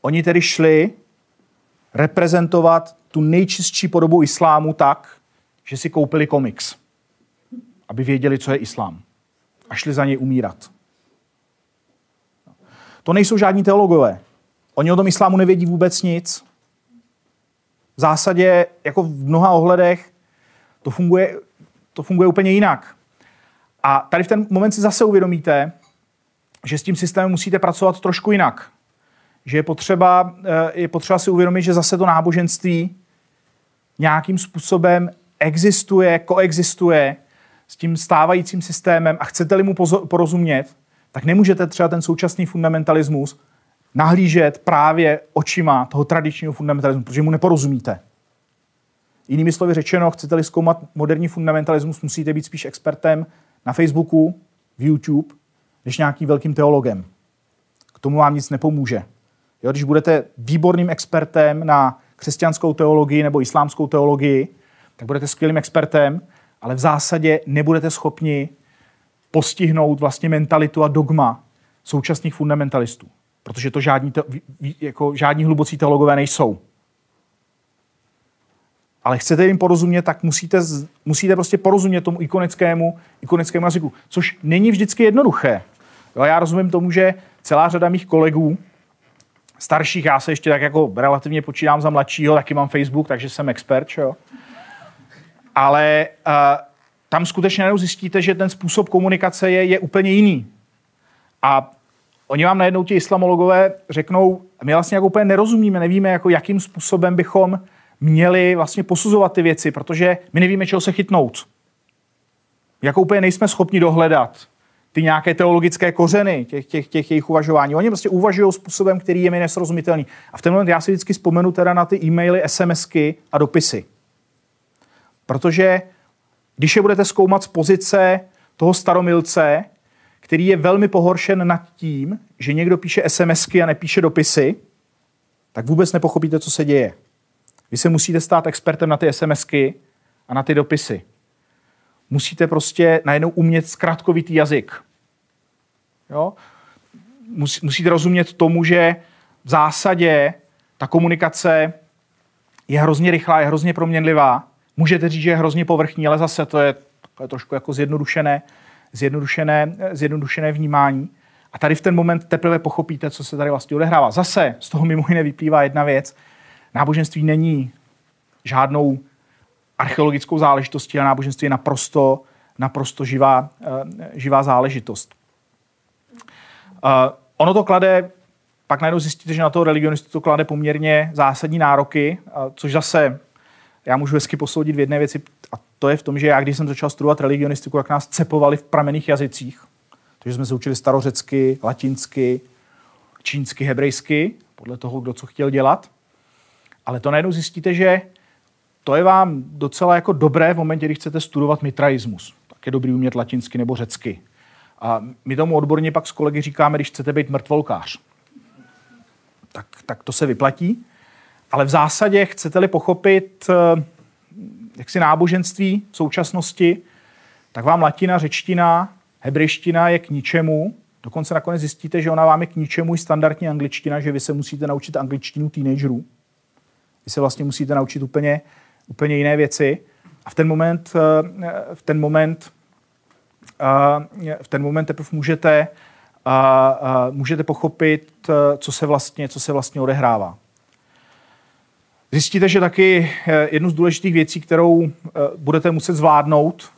Oni tedy šli reprezentovat tu nejčistší podobu islámu tak, že si koupili komiks, aby věděli, co je islám. A šli za něj umírat. To nejsou žádní teologové. Oni o tom islámu nevědí vůbec nic. V zásadě, jako v mnoha ohledech, to funguje, to funguje úplně jinak. A tady v ten moment si zase uvědomíte, že s tím systémem musíte pracovat trošku jinak. Že je potřeba, eh, je potřeba si uvědomit, že zase to náboženství nějakým způsobem existuje, koexistuje s tím stávajícím systémem a chcete-li mu porozumět, tak nemůžete třeba ten současný fundamentalismus nahlížet právě očima toho tradičního fundamentalismu, protože mu neporozumíte. Jinými slovy řečeno, chcete-li zkoumat moderní fundamentalismus, musíte být spíš expertem na Facebooku, v YouTube, než nějakým velkým teologem. K tomu vám nic nepomůže. Jo, když budete výborným expertem na křesťanskou teologii nebo islámskou teologii, tak budete skvělým expertem, ale v zásadě nebudete schopni postihnout vlastně mentalitu a dogma současných fundamentalistů. Protože to žádní, te, jako, žádní hlubocí teologové nejsou ale chcete jim porozumět, tak musíte, musíte prostě porozumět tomu ikonickému, ikonickému jazyku, což není vždycky jednoduché. Jo, já rozumím tomu, že celá řada mých kolegů, starších, já se ještě tak jako relativně počítám za mladšího, taky mám Facebook, takže jsem expert, jo. Ale uh, tam skutečně najednou zjistíte, že ten způsob komunikace je, je úplně jiný. A oni vám najednou ti islamologové řeknou, my vlastně jako úplně nerozumíme, nevíme, jako jakým způsobem bychom měli vlastně posuzovat ty věci, protože my nevíme, čeho se chytnout. Jako úplně nejsme schopni dohledat ty nějaké teologické kořeny těch, těch, těch jejich uvažování. Oni prostě uvažují způsobem, který je mi nesrozumitelný. A v ten moment já si vždycky vzpomenu teda na ty e-maily, SMSky a dopisy. Protože když je budete zkoumat z pozice toho staromilce, který je velmi pohoršen nad tím, že někdo píše SMSky a nepíše dopisy, tak vůbec nepochopíte, co se děje. Vy se musíte stát expertem na ty SMSky a na ty dopisy. Musíte prostě najednou umět zkratkovitý jazyk. Jo? Musíte rozumět tomu, že v zásadě ta komunikace je hrozně rychlá, je hrozně proměnlivá. Můžete říct, že je hrozně povrchní, ale zase to je, to je trošku jako zjednodušené, zjednodušené, zjednodušené vnímání. A tady v ten moment teprve pochopíte, co se tady vlastně odehrává. Zase z toho mimo jiné vyplývá jedna věc. Náboženství není žádnou archeologickou záležitostí, ale náboženství je naprosto, naprosto živá, eh, živá záležitost. Uh, ono to klade, pak najednou zjistíte, že na toho religionistu to klade poměrně zásadní nároky, uh, což zase já můžu hezky posoudit v jedné věci, a to je v tom, že já, když jsem začal studovat religionistiku, jak nás cepovali v pramených jazycích, takže jsme se učili starořecky, latinsky, čínsky, hebrejsky, podle toho, kdo co chtěl dělat. Ale to najednou zjistíte, že to je vám docela jako dobré v momentě, kdy chcete studovat mitraismus. Tak je dobrý umět latinsky nebo řecky. A my tomu odborně pak s kolegy říkáme, když chcete být mrtvolkář. Tak, tak to se vyplatí. Ale v zásadě chcete-li pochopit eh, jaksi náboženství v současnosti, tak vám latina, řečtina, hebrejština je k ničemu. Dokonce nakonec zjistíte, že ona vám je k ničemu i standardní angličtina, že vy se musíte naučit angličtinu teenagerů. Vy se vlastně musíte naučit úplně, úplně jiné věci. A v ten moment, eh, v ten moment, eh, v ten moment teprve můžete, můžete pochopit, co se vlastně, co se vlastně odehrává. Zjistíte, že taky eh, jednu z důležitých věcí, kterou eh, budete muset zvládnout,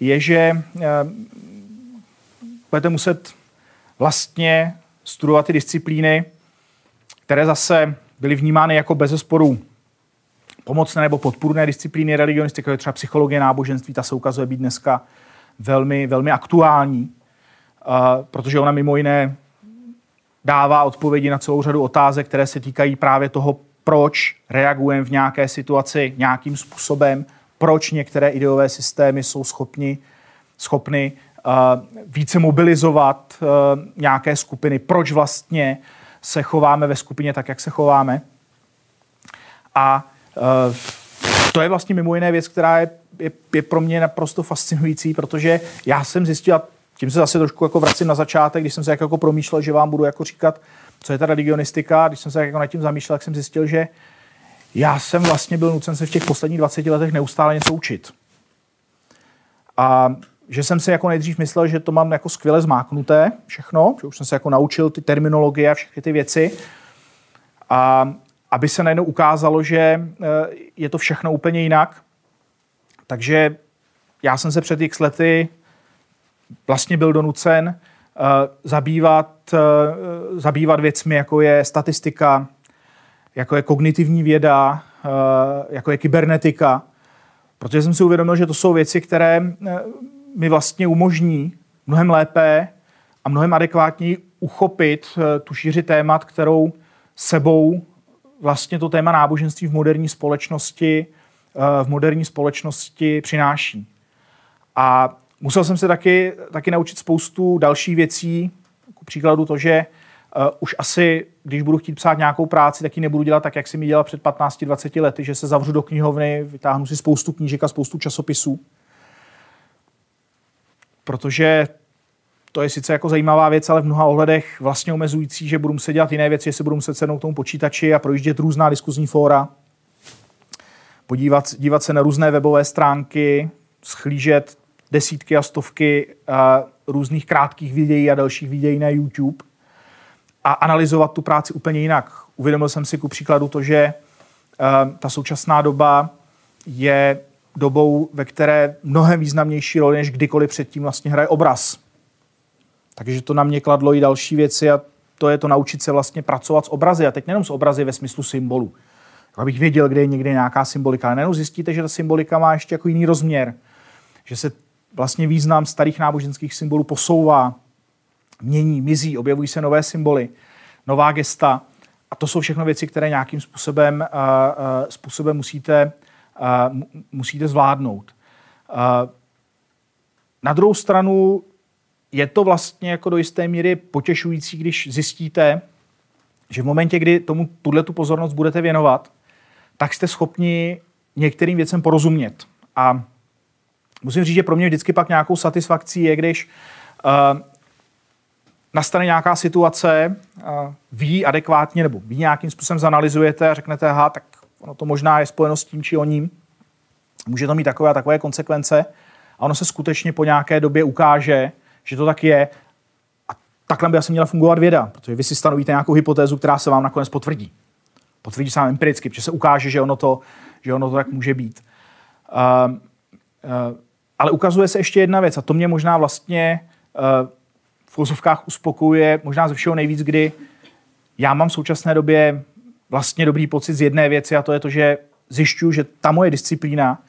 je, že eh, budete muset vlastně studovat ty disciplíny, které zase byly vnímány jako bezesporu pomocné nebo podpůrné disciplíny religionistiky, jako třeba psychologie náboženství, ta se ukazuje být dneska velmi, velmi aktuální, protože ona mimo jiné dává odpovědi na celou řadu otázek, které se týkají právě toho, proč reagujeme v nějaké situaci nějakým způsobem, proč některé ideové systémy jsou schopni, schopny uh, více mobilizovat uh, nějaké skupiny, proč vlastně se chováme ve skupině tak, jak se chováme. A uh, to je vlastně mimo jiné věc, která je, je, je pro mě naprosto fascinující, protože já jsem zjistil, a tím se zase trošku jako vracím na začátek, když jsem se jako promýšlel, že vám budu jako říkat co je ta religionistika. Když jsem se jako nad tím zamýšlel, tak jsem zjistil, že já jsem vlastně byl nucen se v těch posledních 20 letech neustále něco učit. A že jsem si jako nejdřív myslel, že to mám jako skvěle zmáknuté všechno, že už jsem se jako naučil ty terminologie a všechny ty věci. A aby se najednou ukázalo, že eh, je to všechno úplně jinak. Takže já jsem se před x lety vlastně byl donucen Eh, zabývat, eh, zabývat věcmi, jako je statistika, jako je kognitivní věda, jako je kybernetika, protože jsem si uvědomil, že to jsou věci, které mi vlastně umožní mnohem lépe a mnohem adekvátněji uchopit tu šíři témat, kterou sebou vlastně to téma náboženství v moderní společnosti v moderní společnosti přináší. A Musel jsem se taky, taky naučit spoustu dalších věcí, jako příkladu to, že uh, už asi, když budu chtít psát nějakou práci, tak ji nebudu dělat tak, jak jsem mi dělal před 15-20 lety, že se zavřu do knihovny, vytáhnu si spoustu knížek a spoustu časopisů. Protože to je sice jako zajímavá věc, ale v mnoha ohledech vlastně omezující, že budu muset dělat jiné věci, se budu muset sednout k tomu počítači a projíždět různá diskuzní fóra, podívat dívat se na různé webové stránky, schlížet desítky a stovky uh, různých krátkých videí a dalších videí na YouTube a analyzovat tu práci úplně jinak. Uvědomil jsem si ku příkladu to, že uh, ta současná doba je dobou, ve které mnohem významnější roli než kdykoliv předtím vlastně hraje obraz. Takže to na mě kladlo i další věci a to je to naučit se vlastně pracovat s obrazy. A teď nejenom s obrazy ve smyslu symbolu. Abych věděl, kde je někde nějaká symbolika. Ale nejenom zjistíte, že ta symbolika má ještě jako jiný rozměr. Že se vlastně význam starých náboženských symbolů posouvá, mění, mizí, objevují se nové symboly, nová gesta. A to jsou všechno věci, které nějakým způsobem, uh, uh, způsobem musíte, musíte zvládnout. Na druhou stranu je to vlastně jako do jisté míry potěšující, když zjistíte, že v momentě, kdy tomu tuhle tu pozornost budete věnovat, tak jste schopni některým věcem porozumět. A musím říct, že pro mě vždycky pak nějakou satisfakcí je, když uh, nastane nějaká situace, uh, ví adekvátně nebo vy nějakým způsobem zanalizujete a řeknete, aha, tak ono to možná je spojeno s tím či o ním. Může to mít takové a takové konsekvence. A ono se skutečně po nějaké době ukáže, že to tak je. A takhle by asi měla fungovat věda, protože vy si stanovíte nějakou hypotézu, která se vám nakonec potvrdí. Potvrdí se vám empiricky, protože se ukáže, že ono to, že ono to tak může být. Uh, uh, ale ukazuje se ještě jedna věc, a to mě možná vlastně uh, v filozofkách uspokojuje možná ze všeho nejvíc, kdy já mám v současné době vlastně dobrý pocit z jedné věci a to je to, že zjišťuju, že ta moje disciplína,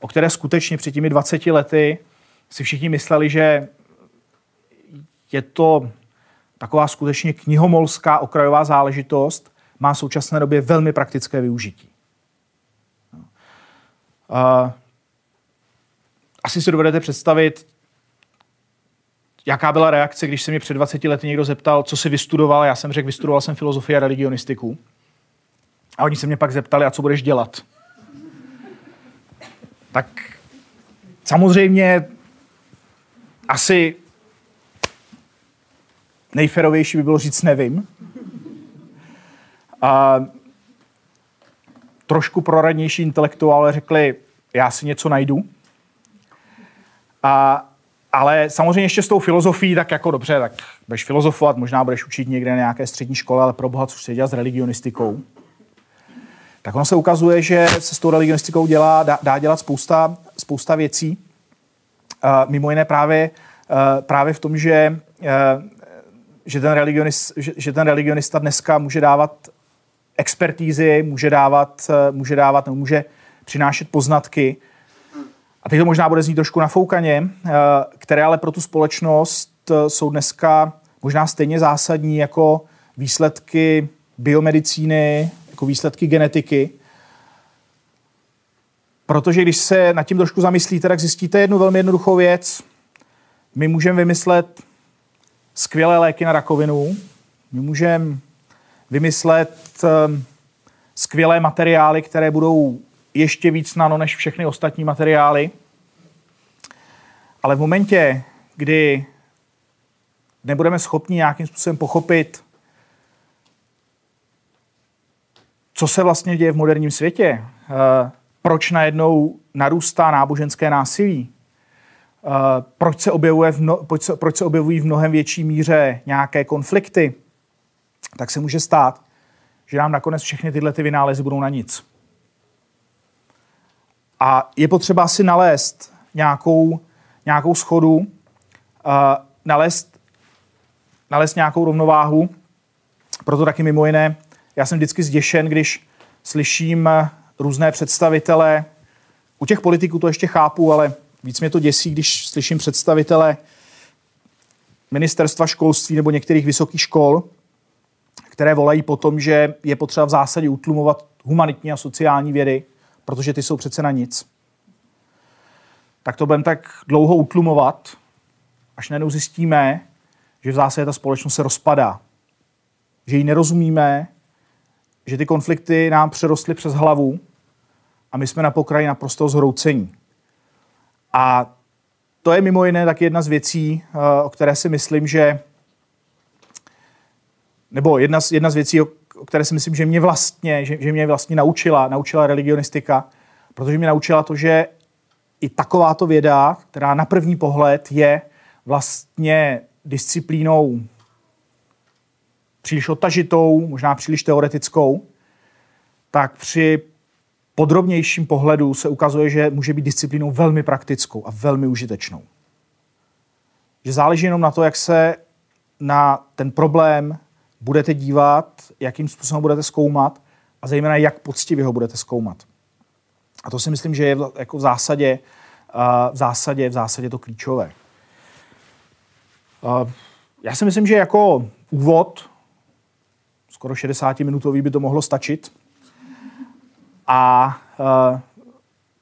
o které skutečně před těmi 20 lety si všichni mysleli, že je to taková skutečně knihomolská okrajová záležitost, má v současné době velmi praktické využití. Asi si dovedete představit, jaká byla reakce, když se mě před 20 lety někdo zeptal, co si vystudoval. Já jsem řekl, vystudoval jsem filozofii a religionistiku. A oni se mě pak zeptali, a co budeš dělat? Tak samozřejmě asi nejferovější by bylo říct nevím. A trošku proradnější intelektuálové řekli, já si něco najdu. A, ale samozřejmě ještě s tou filozofií, tak jako dobře, tak budeš filozofovat, možná budeš učit někde na nějaké střední škole, ale pro boha, co se dělá s religionistikou. Tak ono se ukazuje, že se s tou religionistikou dělá, dá, dá dělat spousta, spousta věcí. Uh, mimo jiné právě, uh, právě v tom, že, uh, že, ten religionist, že, že ten religionista dneska může dávat expertízy, může dávat, může dávat nebo může přinášet poznatky. A teď to možná bude znít trošku nafoukaně, které ale pro tu společnost jsou dneska možná stejně zásadní jako výsledky biomedicíny, jako výsledky genetiky. Protože když se nad tím trošku zamyslíte, tak zjistíte jednu velmi jednoduchou věc. My můžeme vymyslet skvělé léky na rakovinu, my můžeme vymyslet um, skvělé materiály, které budou ještě víc nano než všechny ostatní materiály. Ale v momentě, kdy nebudeme schopni nějakým způsobem pochopit, co se vlastně děje v moderním světě, uh, proč najednou narůstá náboženské násilí, uh, proč se, objevuje v no, proč, se, proč se objevují v mnohem větší míře nějaké konflikty, tak se může stát, že nám nakonec všechny tyhle ty vynálezy budou na nic. A je potřeba si nalézt nějakou, nějakou schodu, uh, nalézt, nalézt nějakou rovnováhu. Proto taky mimo jiné, já jsem vždycky zděšen, když slyším různé představitele, u těch politiků to ještě chápu, ale víc mě to děsí, když slyším představitele ministerstva školství nebo některých vysokých škol, které volají po tom, že je potřeba v zásadě utlumovat humanitní a sociální vědy, protože ty jsou přece na nic. Tak to budeme tak dlouho utlumovat, až najednou zjistíme, že v zásadě ta společnost se rozpadá. Že ji nerozumíme, že ty konflikty nám přerostly přes hlavu a my jsme na pokraji naprosto zhroucení. A to je mimo jiné tak jedna z věcí, eh, o které si myslím, že nebo jedna z, jedna z věcí, o, které si myslím, že mě vlastně, že, že mě vlastně naučila, naučila religionistika, protože mě naučila to, že i takováto věda, která na první pohled je vlastně disciplínou příliš otažitou, možná příliš teoretickou, tak při podrobnějším pohledu se ukazuje, že může být disciplínou velmi praktickou a velmi užitečnou. Že záleží jenom na to, jak se na ten problém budete dívat, jakým způsobem budete zkoumat a zejména jak poctivě ho budete zkoumat. A to si myslím, že je v, jako v zásadě v zásadě, v zásadě to klíčové. Já si myslím, že jako úvod, skoro 60-minutový by to mohlo stačit. A uh,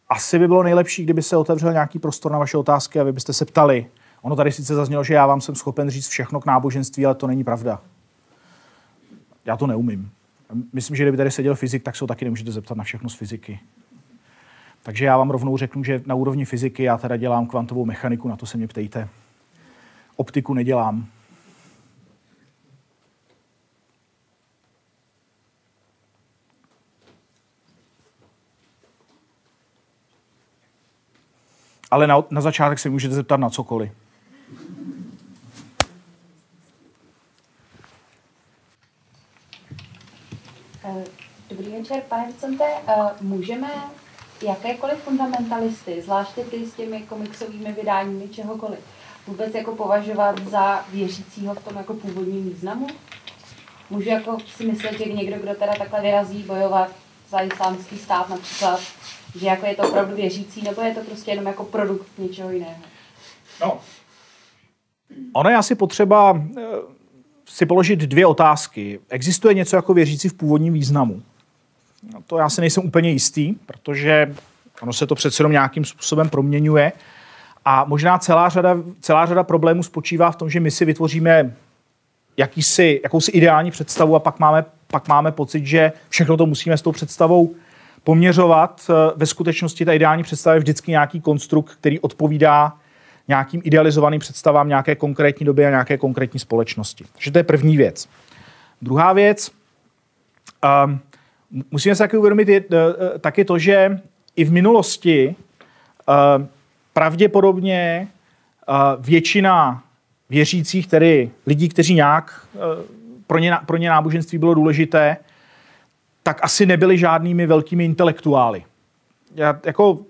asi by bylo nejlepší, kdyby se otevřel nějaký prostor na vaše otázky a vy byste se ptali. Ono tady sice zaznělo, že já vám jsem schopen říct všechno k náboženství, ale to není pravda. Já to neumím. Myslím, že kdyby tady seděl fyzik, tak se ho taky nemůžete zeptat na všechno z fyziky. Takže já vám rovnou řeknu, že na úrovni fyziky já teda dělám kvantovou mechaniku, na to se mě ptejte. Optiku nedělám. Ale na, na začátek se můžete zeptat na cokoliv. Eh, dobrý večer, pane Vicente. Eh, můžeme jakékoliv fundamentalisty, zvláště ty s těmi komiksovými vydáními čehokoliv, vůbec jako považovat za věřícího v tom jako původním významu? Můžu jako si myslet, že někdo, kdo teda takhle vyrazí bojovat za islámský stát například, že jako je to opravdu věřící, nebo je to prostě jenom jako produkt něčeho jiného? No, ono je asi potřeba eh, si položit dvě otázky. Existuje něco jako věřící v původním významu? No to já si nejsem úplně jistý, protože ono se to přece jenom nějakým způsobem proměňuje. A možná celá řada, celá řada problémů spočívá v tom, že my si vytvoříme jakýsi, jakousi ideální představu a pak máme, pak máme pocit, že všechno to musíme s tou představou poměřovat. Ve skutečnosti ta ideální představa je vždycky nějaký konstrukt, který odpovídá nějakým idealizovaným představám nějaké konkrétní doby a nějaké konkrétní společnosti. Takže to je první věc. Druhá věc, um, musíme se taky uvědomit je, uh, taky to, že i v minulosti uh, pravděpodobně uh, většina věřících, tedy lidí, kteří nějak uh, pro ně, pro ně náboženství bylo důležité, tak asi nebyli žádnými velkými intelektuály. Já, jako, uh,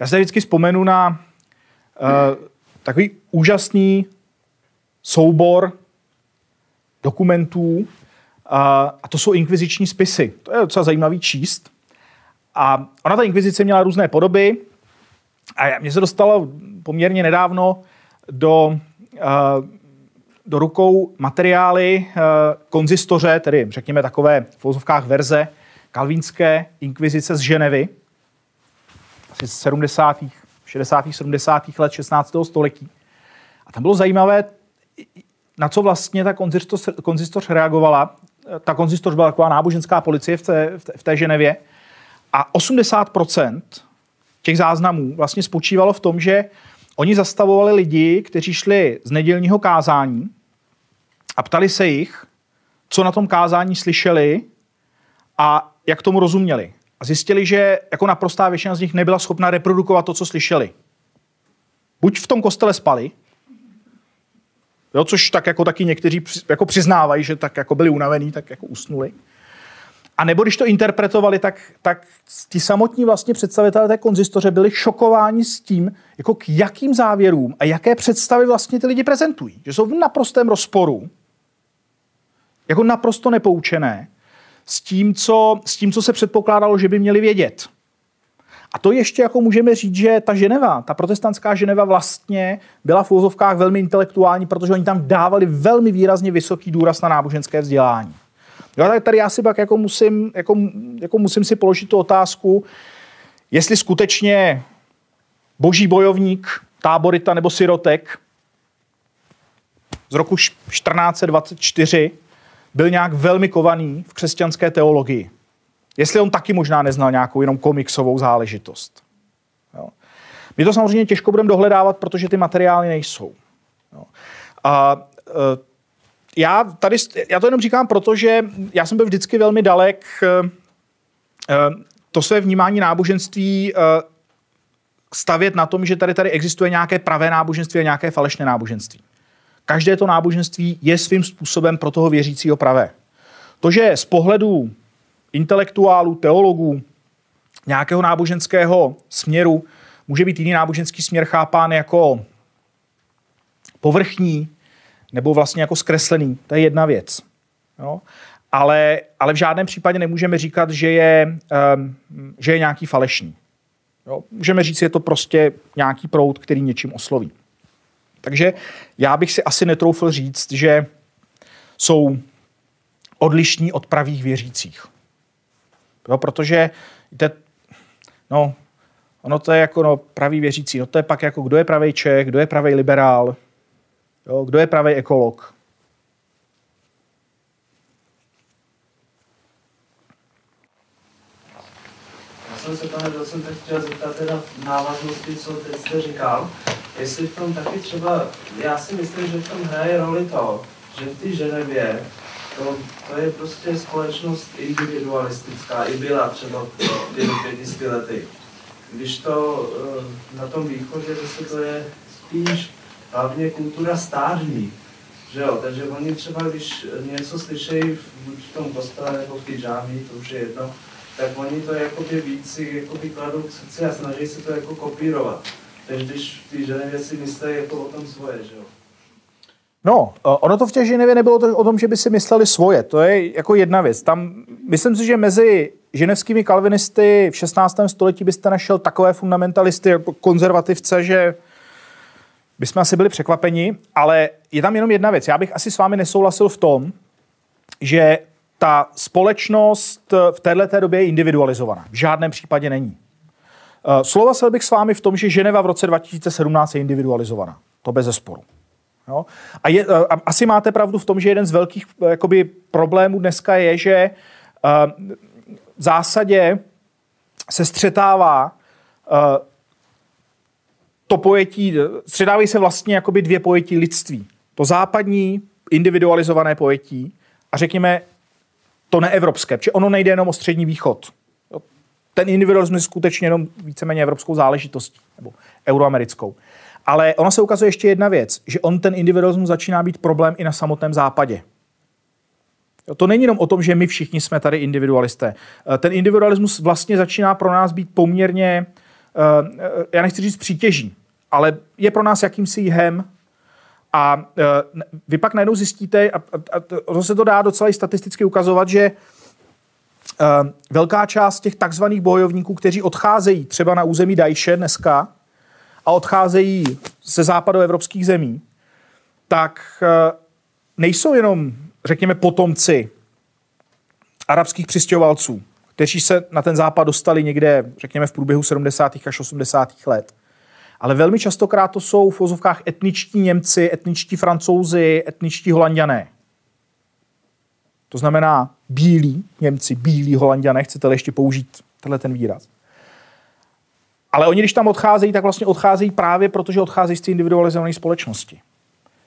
já se vždycky vzpomenu na uh, takový úžasný soubor dokumentů, uh, a to jsou inkviziční spisy. To je docela zajímavý číst. A ona ta inkvizice měla různé podoby a mně se dostalo poměrně nedávno do, uh, do rukou materiály uh, konzistoře, tedy řekněme takové v vozovkách verze kalvínské inkvizice z Ženevy, asi 70. 60. 70. let 16. století. A tam bylo zajímavé, na co vlastně ta konzistoř, konzistoř reagovala. Ta konzistoř byla taková náboženská policie v té, v té, v té Ženevě. A 80% těch záznamů vlastně spočívalo v tom, že oni zastavovali lidi, kteří šli z nedělního kázání a ptali se jich, co na tom kázání slyšeli a jak tomu rozuměli a zjistili, že jako naprostá většina z nich nebyla schopna reprodukovat to, co slyšeli. Buď v tom kostele spali, jo, což tak jako taky někteří jako přiznávají, že tak jako byli unavení, tak jako usnuli. A nebo když to interpretovali, tak, tak ti samotní vlastně představitelé té konzistoře byli šokováni s tím, jako k jakým závěrům a jaké představy vlastně ty lidi prezentují. Že jsou v naprostém rozporu, jako naprosto nepoučené s tím, co, s tím, co se předpokládalo, že by měli vědět. A to ještě jako můžeme říct, že ta Ženeva, ta protestantská Ženeva vlastně byla v úzovkách velmi intelektuální, protože oni tam dávali velmi výrazně vysoký důraz na náboženské vzdělání. Jo, tak tady já si pak jako musím, jako, jako musím si položit tu otázku, jestli skutečně boží bojovník, táborita nebo sirotek z roku 1424 byl nějak velmi kovaný v křesťanské teologii. Jestli on taky možná neznal nějakou jenom komiksovou záležitost. Jo. My to samozřejmě těžko budeme dohledávat, protože ty materiály nejsou. Jo. A e, já tady, já to jenom říkám, protože já jsem byl vždycky velmi dalek e, e, to své vnímání náboženství stavět na tom, že tady tady existuje nějaké pravé náboženství a nějaké falešné náboženství. Každé to náboženství je svým způsobem pro toho věřícího pravé. To, že z pohledu intelektuálů, teologů, nějakého náboženského směru může být jiný náboženský směr chápán jako povrchní nebo vlastně jako zkreslený. To je jedna věc. Jo? Ale, ale v žádném případě nemůžeme říkat, že je, um, že je nějaký falešný. Jo? Můžeme říct, je to prostě nějaký proud, který něčím osloví. Takže já bych si asi netroufl říct, že jsou odlišní od pravých věřících. Jo, protože jde, no, ono to je jako no, pravý věřící. No to je pak jako, kdo je pravý Čech, kdo je pravý liberál, jo, kdo je pravý ekolog. Já jsem se, pane docente, chtěl zeptat teda v návaznosti, co teď jste říkal, jestli v tom taky třeba, já si myslím, že v tom hraje roli to, že v té Ženevě to, to je prostě společnost individualistická, i byla třeba v těch 500 lety. Když to eh, na tom východě, zase to je spíš hlavně kultura stární, že jo, takže oni třeba, když něco slyšejí v, v tom kostele nebo v té džámi, to už je jedno, tak oni to jakoby víc jakoby kladou k srdci a snaží se to jako kopírovat. Takže když té Ženevě si myslí jako o tom svoje, že jo. No, ono to v těch Ženevě nebylo to o tom, že by si mysleli svoje. To je jako jedna věc. Tam, myslím si, že mezi ženevskými kalvinisty v 16. století byste našel takové fundamentalisty, jako konzervativce, že bychom asi byli překvapeni, ale je tam jenom jedna věc. Já bych asi s vámi nesouhlasil v tom, že ta společnost v této době je individualizovaná. V žádném případě není. Eh, souhlasil bych s vámi v tom, že Ženeva v roce 2017 je individualizovaná. To bez zesporu. Jo? A, je, a asi máte pravdu v tom, že jeden z velkých jakoby, problémů dneska je, že v zásadě se střetává to pojetí, střetávají se vlastně jakoby dvě pojetí lidství. To západní individualizované pojetí a řekněme to neevropské, protože ono nejde jenom o střední východ. Ten individualismus je skutečně jenom víceméně evropskou záležitostí, nebo euroamerickou. Ale ono se ukazuje ještě jedna věc, že on ten individualismus začíná být problém i na samotném západě. To není jenom o tom, že my všichni jsme tady individualisté. Eh, ten individualismus vlastně začíná pro nás být poměrně, eh, já nechci říct přítěží, ale je pro nás jakýmsi jihem a eh, vy pak najednou zjistíte, a to se to dá docela i statisticky ukazovat, že velká část těch takzvaných bojovníků, kteří odcházejí třeba na území Dajše dneska, a odcházejí ze západoevropských zemí, tak eh, nejsou jenom, řekněme, potomci arabských přistěhovalců, kteří se na ten západ dostali někde, řekněme, v průběhu 70. až 80. let. Ale velmi častokrát to jsou v vozovkách etničtí Němci, etničtí Francouzi, etničtí Holanděné. To znamená bílí Němci, bílí Holanděné, chcete-li ještě použít tenhle ten výraz. Ale oni, když tam odcházejí, tak vlastně odcházejí právě proto, že odcházejí z té individualizované společnosti.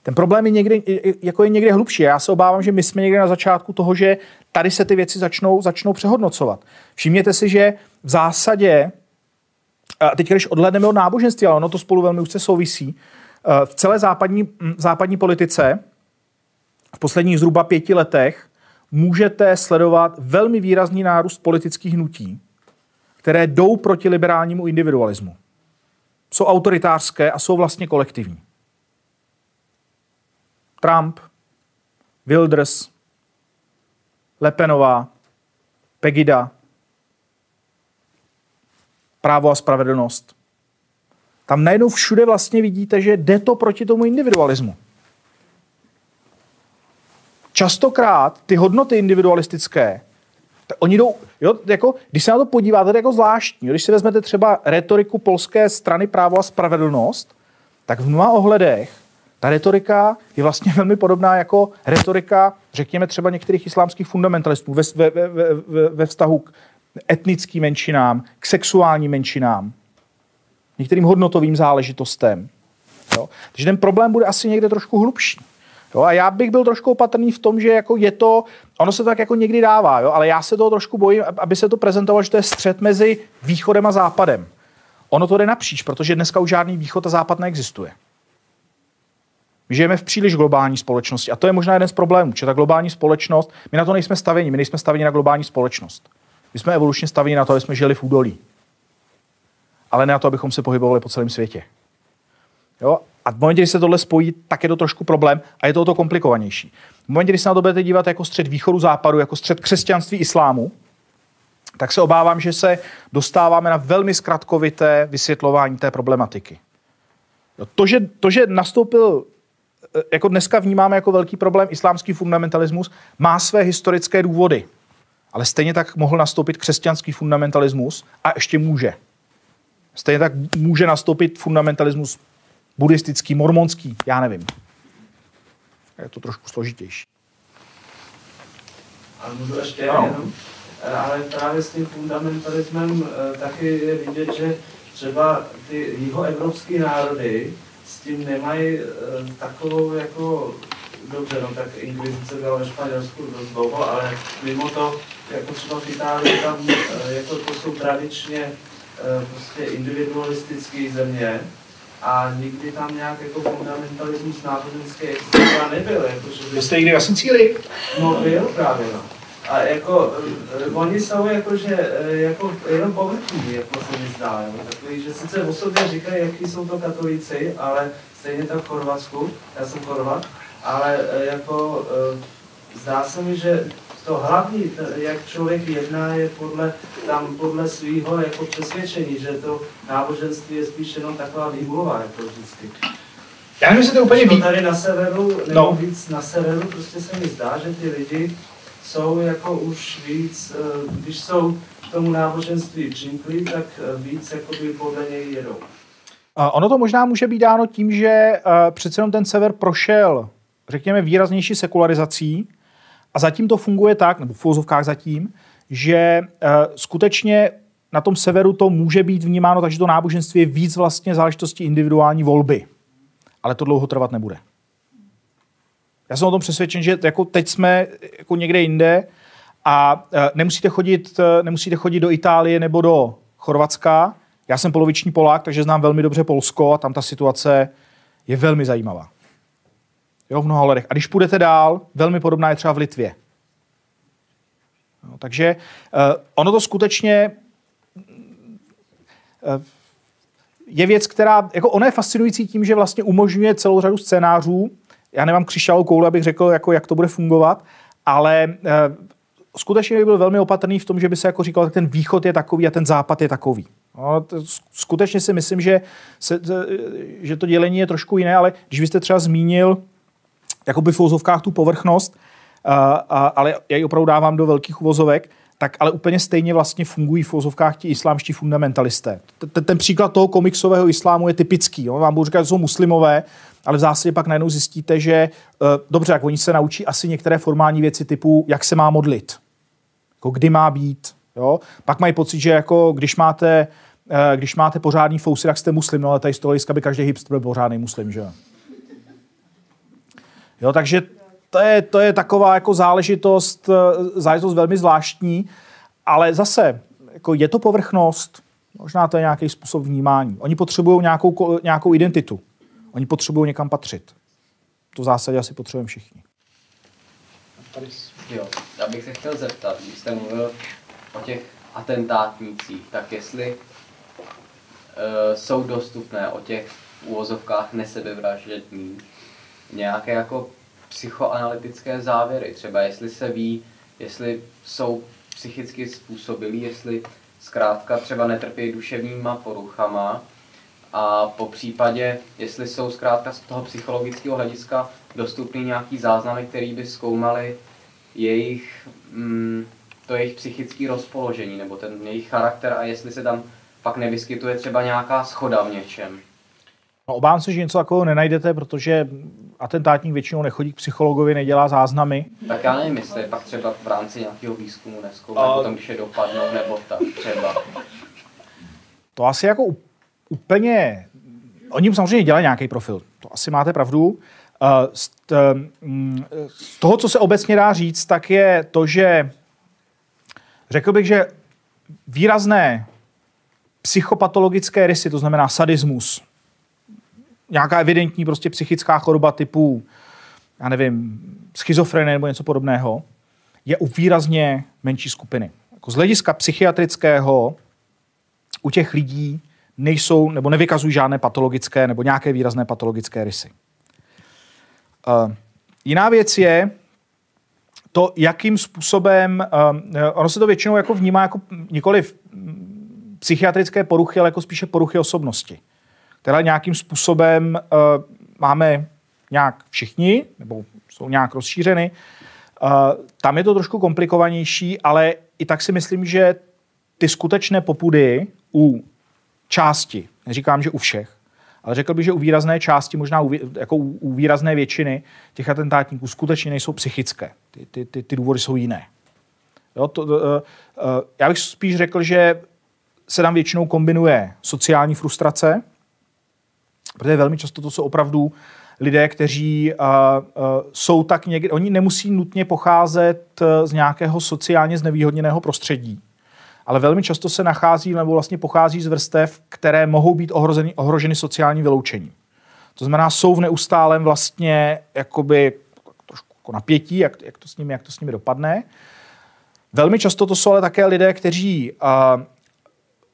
Ten problém je někde, jako je někde hlubší. Já se obávám, že my jsme někde na začátku toho, že tady se ty věci začnou, začnou přehodnocovat. Všimněte si, že v zásadě, teď když odhledneme od náboženství, ale ono to spolu velmi úzce souvisí, eh, v celé západní, západní politice v posledních zhruba pěti letech můžete sledovat velmi výrazný nárůst politických hnutí, které jdou proti liberálnímu individualismu. Jsou autoritářské a jsou vlastně kolektivní. Trump, Wilders, Lepenová, Pegida, právo a spravedlnost. Tam najednou všude vlastně vidíte, že jde to proti tomu individualismu. Častokrát ty hodnoty individualistické oni jdou, jo, jako, když se na to podíváte, to je jako zvláštní. Když si vezmete třeba retoriku polské strany právo a spravedlnost, tak v mnoha ohledech ta retorika je vlastně velmi podobná jako retorika, řekněme třeba některých islámských fundamentalistů ve, ve, ve, ve, ve vztahu k etnickým menšinám, k sexuálním menšinám, některým hodnotovým záležitostem. Jo? Takže ten problém bude asi někde trošku hlubší. Jo, a já bych byl trošku opatrný v tom, že jako je to, ono se to tak jako někdy dává, jo, ale já se toho trošku bojím, aby se to prezentovalo, že to je střed mezi východem a západem. Ono to jde napříč, protože dneska už žádný východ a západ neexistuje. My žijeme v příliš globální společnosti a to je možná jeden z problémů, že ta globální společnost, my na to nejsme staveni, my nejsme staveni na globální společnost. My jsme evolučně staveni na to, aby jsme žili v údolí. Ale ne na to, abychom se pohybovali po celém světě. Jo? A v momentě, kdy se tohle spojí, tak je to trošku problém a je to o to komplikovanější. V momentě, kdy se na to budete dívat jako střed východu západu, jako střed křesťanství islámu, tak se obávám, že se dostáváme na velmi zkratkovité vysvětlování té problematiky. To, že, to, že nastoupil, eh, jako dneska vnímáme jako velký problém islámský fundamentalismus, má své historické důvody. Ale stejně tak mohl nastoupit křesťanský fundamentalismus a ještě může. Stejně tak může nastoupit fundamentalismus buddhistický, mormonský, já nevím. Je to trošku složitější. A můžu ještě ano. jenom, eh, ale právě s tím fundamentalismem eh, taky je vidět, že třeba ty jihoevropské národy s tím nemají eh, takovou jako dobře, no tak inkvizice byla ve Španělsku dost dlouho, ale mimo to, jako třeba v Itálii, tam jako to jsou tradičně prostě individualistické země, a nikdy tam nějak jako fundamentalismus náboženský existoval nebyl. Jako, že by... Jste někdy na Sicílii? No byl právě, no. A jako, uh, oni jsou jako, že, uh, jako jenom povrchní, jako se mi zdá, jo. Takový, že sice o sobě říkají, jaký jsou to katolíci, ale stejně tak v Chorvatsku, já jsem Chorvat, ale uh, jako zdá se mi, že to hlavní, jak člověk jedná, je podle, tam podle svého jako přesvědčení, že to náboženství je spíš jenom taková výmluva, jako vždycky. Já nevím, jestli to úplně ví. tady na severu, nebo no. víc na severu, prostě se mi zdá, že ty lidi jsou jako už víc, eh, když jsou k tomu náboženství přimklí, tak eh, víc jako by podle něj jedou. Ono to možná může být dáno tím, že uh, přece jenom ten sever prošel, řekněme, výraznější sekularizací, a zatím to funguje tak, nebo v filozofkách zatím, že uh, skutečně na tom severu to může být vnímáno, takže to náboženství je víc vlastně záležitosti individuální volby. Ale to dlouho trvat nebude. Já jsem o tom přesvědčen, že jako teď jsme jako někde jinde a uh, nemusíte chodit, uh, nemusíte chodit do Itálie nebo do Chorvatska. Já jsem poloviční Polák, takže znám velmi dobře Polsko a tam ta situace je velmi zajímavá. Jo, v mnoha ledech. A když půjdete dál, velmi podobná je třeba v Litvě. No, takže uh, ono to skutečně uh, je věc, která, jako ona je fascinující tím, že vlastně umožňuje celou řadu scénářů. Já nemám křišťálovou kouli, abych řekl, jako, jak to bude fungovat, ale uh, skutečně bych byl velmi opatrný v tom, že by se jako říkal, že ten východ je takový a ten západ je takový. No, to, skutečně si myslím, že, se, že to dělení je trošku jiné, ale když byste třeba zmínil jakoby v uvozovkách tu povrchnost, a, a, ale já ji opravdu dávám do velkých uvozovek, tak ale úplně stejně vlastně fungují v uvozovkách ti islámští fundamentalisté. Ten, ten příklad toho komiksového islámu je typický. Jo? Vám budu říkat, že jsou muslimové, ale v zásadě pak najednou zjistíte, že uh, dobře, jak oni se naučí asi některé formální věci typu, jak se má modlit, jako kdy má být. Jo? Pak mají pocit, že jako když máte, uh, když máte pořádný fousy, tak jste muslim, no ale tady z toho by každý hipster byl pořádný muslim, že jo? Jo, takže to je, to je taková jako záležitost, eh, záležitost velmi zvláštní, ale zase jako je to povrchnost, možná to je nějaký způsob vnímání. Oni potřebují nějakou, nějakou identitu. Oni potřebují někam patřit. To v zásadě asi potřebujeme všichni. Jo, já bych se chtěl zeptat, když jste mluvil o těch atentátnících, tak jestli uh, jsou dostupné o těch úvozovkách nesebevražedných nějaké jako psychoanalytické závěry. Třeba jestli se ví, jestli jsou psychicky způsobilí, jestli zkrátka třeba netrpí duševníma poruchama a po případě, jestli jsou zkrátka z toho psychologického hlediska dostupný nějaký záznamy, který by zkoumaly jejich, mm, to jejich psychické rozpoložení nebo ten jejich charakter a jestli se tam pak nevyskytuje třeba nějaká schoda v něčem. No, obávám se, že něco takového nenajdete, protože atentátník většinou nechodí k psychologovi, nedělá záznamy. Tak já nevím, jestli pak třeba v rámci nějakého výzkumu neskoumají, a... potom když je dopadnou, nebo tak třeba. To asi jako úplně... Oni samozřejmě dělají nějaký profil, to asi máte pravdu. Mm, z toho, co se obecně dá říct, tak je to, že řekl bych, že výrazné psychopatologické rysy, to znamená sadismus, nějaká evidentní prostě psychická choroba typu, já nevím, schizofrenie nebo něco podobného, je u výrazně menší skupiny. Jako z hlediska psychiatrického u těch lidí nejsou nebo nevykazují žádné patologické nebo nějaké výrazné patologické rysy. Uh, jiná věc je, to, jakým způsobem, uh, ono se to většinou jako vnímá jako nikoli psychiatrické poruchy, ale jako spíše poruchy osobnosti, které nějakým způsobem uh, máme nějak všichni, nebo jsou nějak rozšířeny. Uh, tam je to trošku komplikovanější, ale i tak si myslím, že ty skutečné popudy u části, neříkám, že u všech, ale řekl bych, že u výrazné části, možná u, jako u, u výrazné většiny těch atentátníků skutečně nejsou psychické. Ty, ty, ty, ty důvody jsou jiné. Jo, to, uh, uh, já bych spíš řekl, že se tam většinou kombinuje sociální frustrace, protože velmi často to jsou opravdu lidé, kteří uh, uh, jsou tak někde, oni nemusí nutně pocházet z nějakého sociálně znevýhodněného prostředí, ale velmi často se nachází nebo vlastně pochází z vrstev, které mohou být ohroženy, ohroženy sociálním vyloučením. To znamená, jsou v neustálém vlastně jakoby trošku jako napětí, jak, jak, to s nimi, jak to s nimi dopadne. Velmi často to jsou ale také lidé, kteří uh,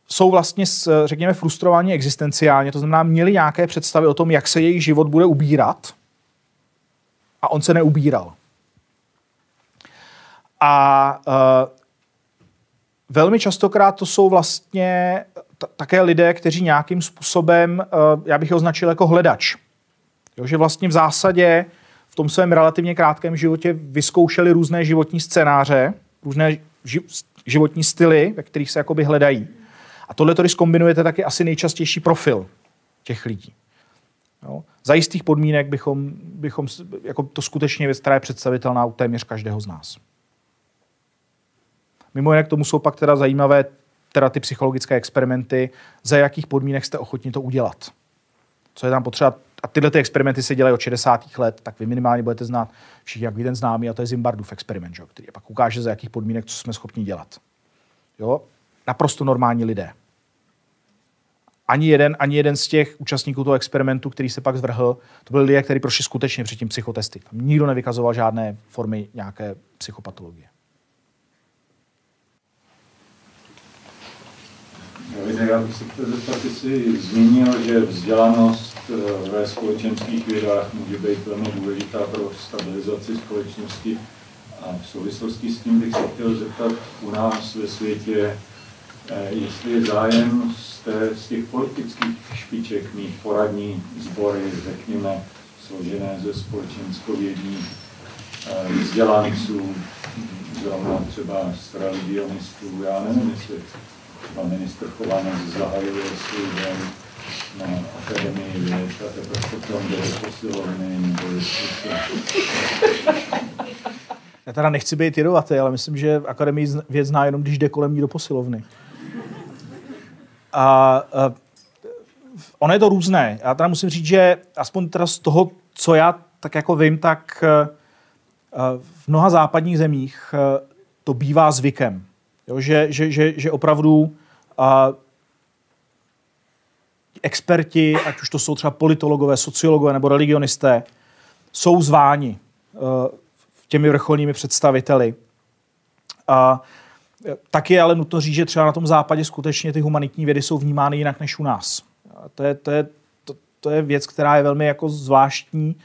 jsou vlastně, řekněme, frustrovaní existenciálně, to znamená, měli nějaké představy o tom, jak se jejich život bude ubírat a on se neubíral. A uh, velmi častokrát to jsou vlastně t- také lidé, kteří nějakým způsobem, uh, já bych je označil jako hledač. Jo, že vlastně v zásadě v tom svém relativně krátkém životě vyzkoušeli různé životní scénáře, různé ži- životní styly, ve kterých se jakoby hledají. A tohle to, když kombinujete, tak je asi nejčastější profil těch lidí. Jo. Za jistých podmínek bychom, bychom jako to skutečně věc, která je představitelná u téměř každého z nás. Mimo jiné k tomu jsou pak teda zajímavé teda ty psychologické experimenty, za jakých podmínek jste ochotni to udělat. Co je tam potřeba. A tyhle ty experimenty se dělají od 60. let, tak vy minimálně budete znát všichni, jak jeden známý, a to je Zimbardův experiment, že? který pak ukáže, za jakých podmínek, co jsme schopni dělat. Jo? Naprosto normální lidé. Ani jeden, ani jeden z těch účastníků toho experimentu, který se pak zvrhl, to byli lidé, kteří prošli skutečně předtím psychotesty. Tam nikdo nevykazoval žádné formy nějaké psychopatologie. Já bych se chtěl zeptat, jsi zmínil, že vzdělanost eh, ve společenských vědách může být velmi důležitá pro stabilizaci společnosti. A v souvislosti s tím bych se chtěl zeptat u nás ve světě, jestli je zájem z, té, z těch politických špiček mít poradní sbory, řekněme, složené ze společenskovědních eh, vzdělanců, zrovna třeba z religionistů, já nevím, jestli pan ministr Chovanec zahajuje svůj den na Akademii věd a teprve potom jde do posilovny, nebo jestli. Já teda nechci být jedovatý, ale myslím, že Akademii věd zná jenom, když jde kolem ní do posilovny. A, a ono je to různé. Já teda musím říct, že aspoň teda z toho, co já tak jako vím, tak e, v mnoha západních zemích e, to bývá zvykem. Jo, že, že, že, že opravdu a, experti, ať už to jsou třeba politologové, sociologové nebo religionisté, jsou zváni uh, těmi vrcholními představiteli. A tak je ale nutno říct, že třeba na tom západě skutečně ty humanitní vědy jsou vnímány jinak než u nás. To je, to je, to, to je věc, která je velmi jako zvláštní.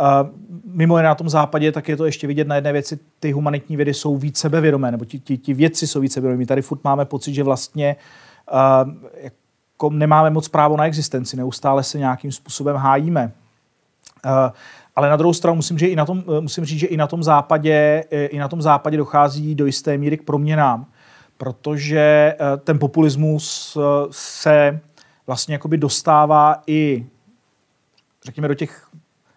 Uh, mimo jiné na tom západě, tak je to ještě vidět na jedné věci, ty humanitní vědy jsou víc sebevědomé, nebo ti, ti, ti vědci jsou víc sebevědomí. Tady furt máme pocit, že vlastně uh, jako nemáme moc právo na existenci, neustále se nějakým způsobem hájíme. Uh, ale na druhou stranu musím, že i na tom, eh, musím říct, že i na tom západě, eh, i na tom západě dochází do jisté míry k proměnám, protože eh, ten populismus se vlastně jakoby dostává i, řekněme, do těch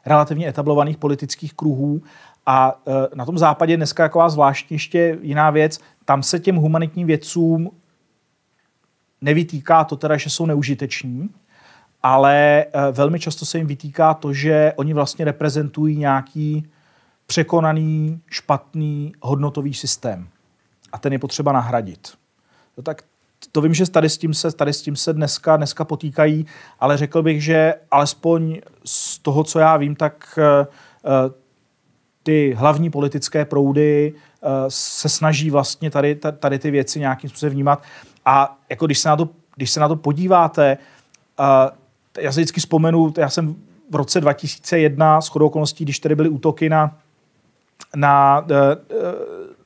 relativně etablovaných politických kruhů. A na tom západě dneska taková zvláštní ještě jiná věc, tam se těm humanitním vědcům nevytýká to teda, že jsou neužiteční, ale eh, velmi často se jim vytýká to, že oni vlastně reprezentují nějaký překonaný, špatný hodnotový systém. A ten je potřeba nahradit. No tak to vím, že tady s tím se, tady s tím se dneska, dneska potýkají, ale řekl bych, že alespoň z toho, co já vím, tak uh, ty hlavní politické proudy se snaží vlastně tady, tady ty věci nějakým způsobem vnímat. A jako když se na to, když se na to podíváte, já si vždycky vzpomenu, já jsem v roce 2001 s chodou okolností, když tady byly útoky na na,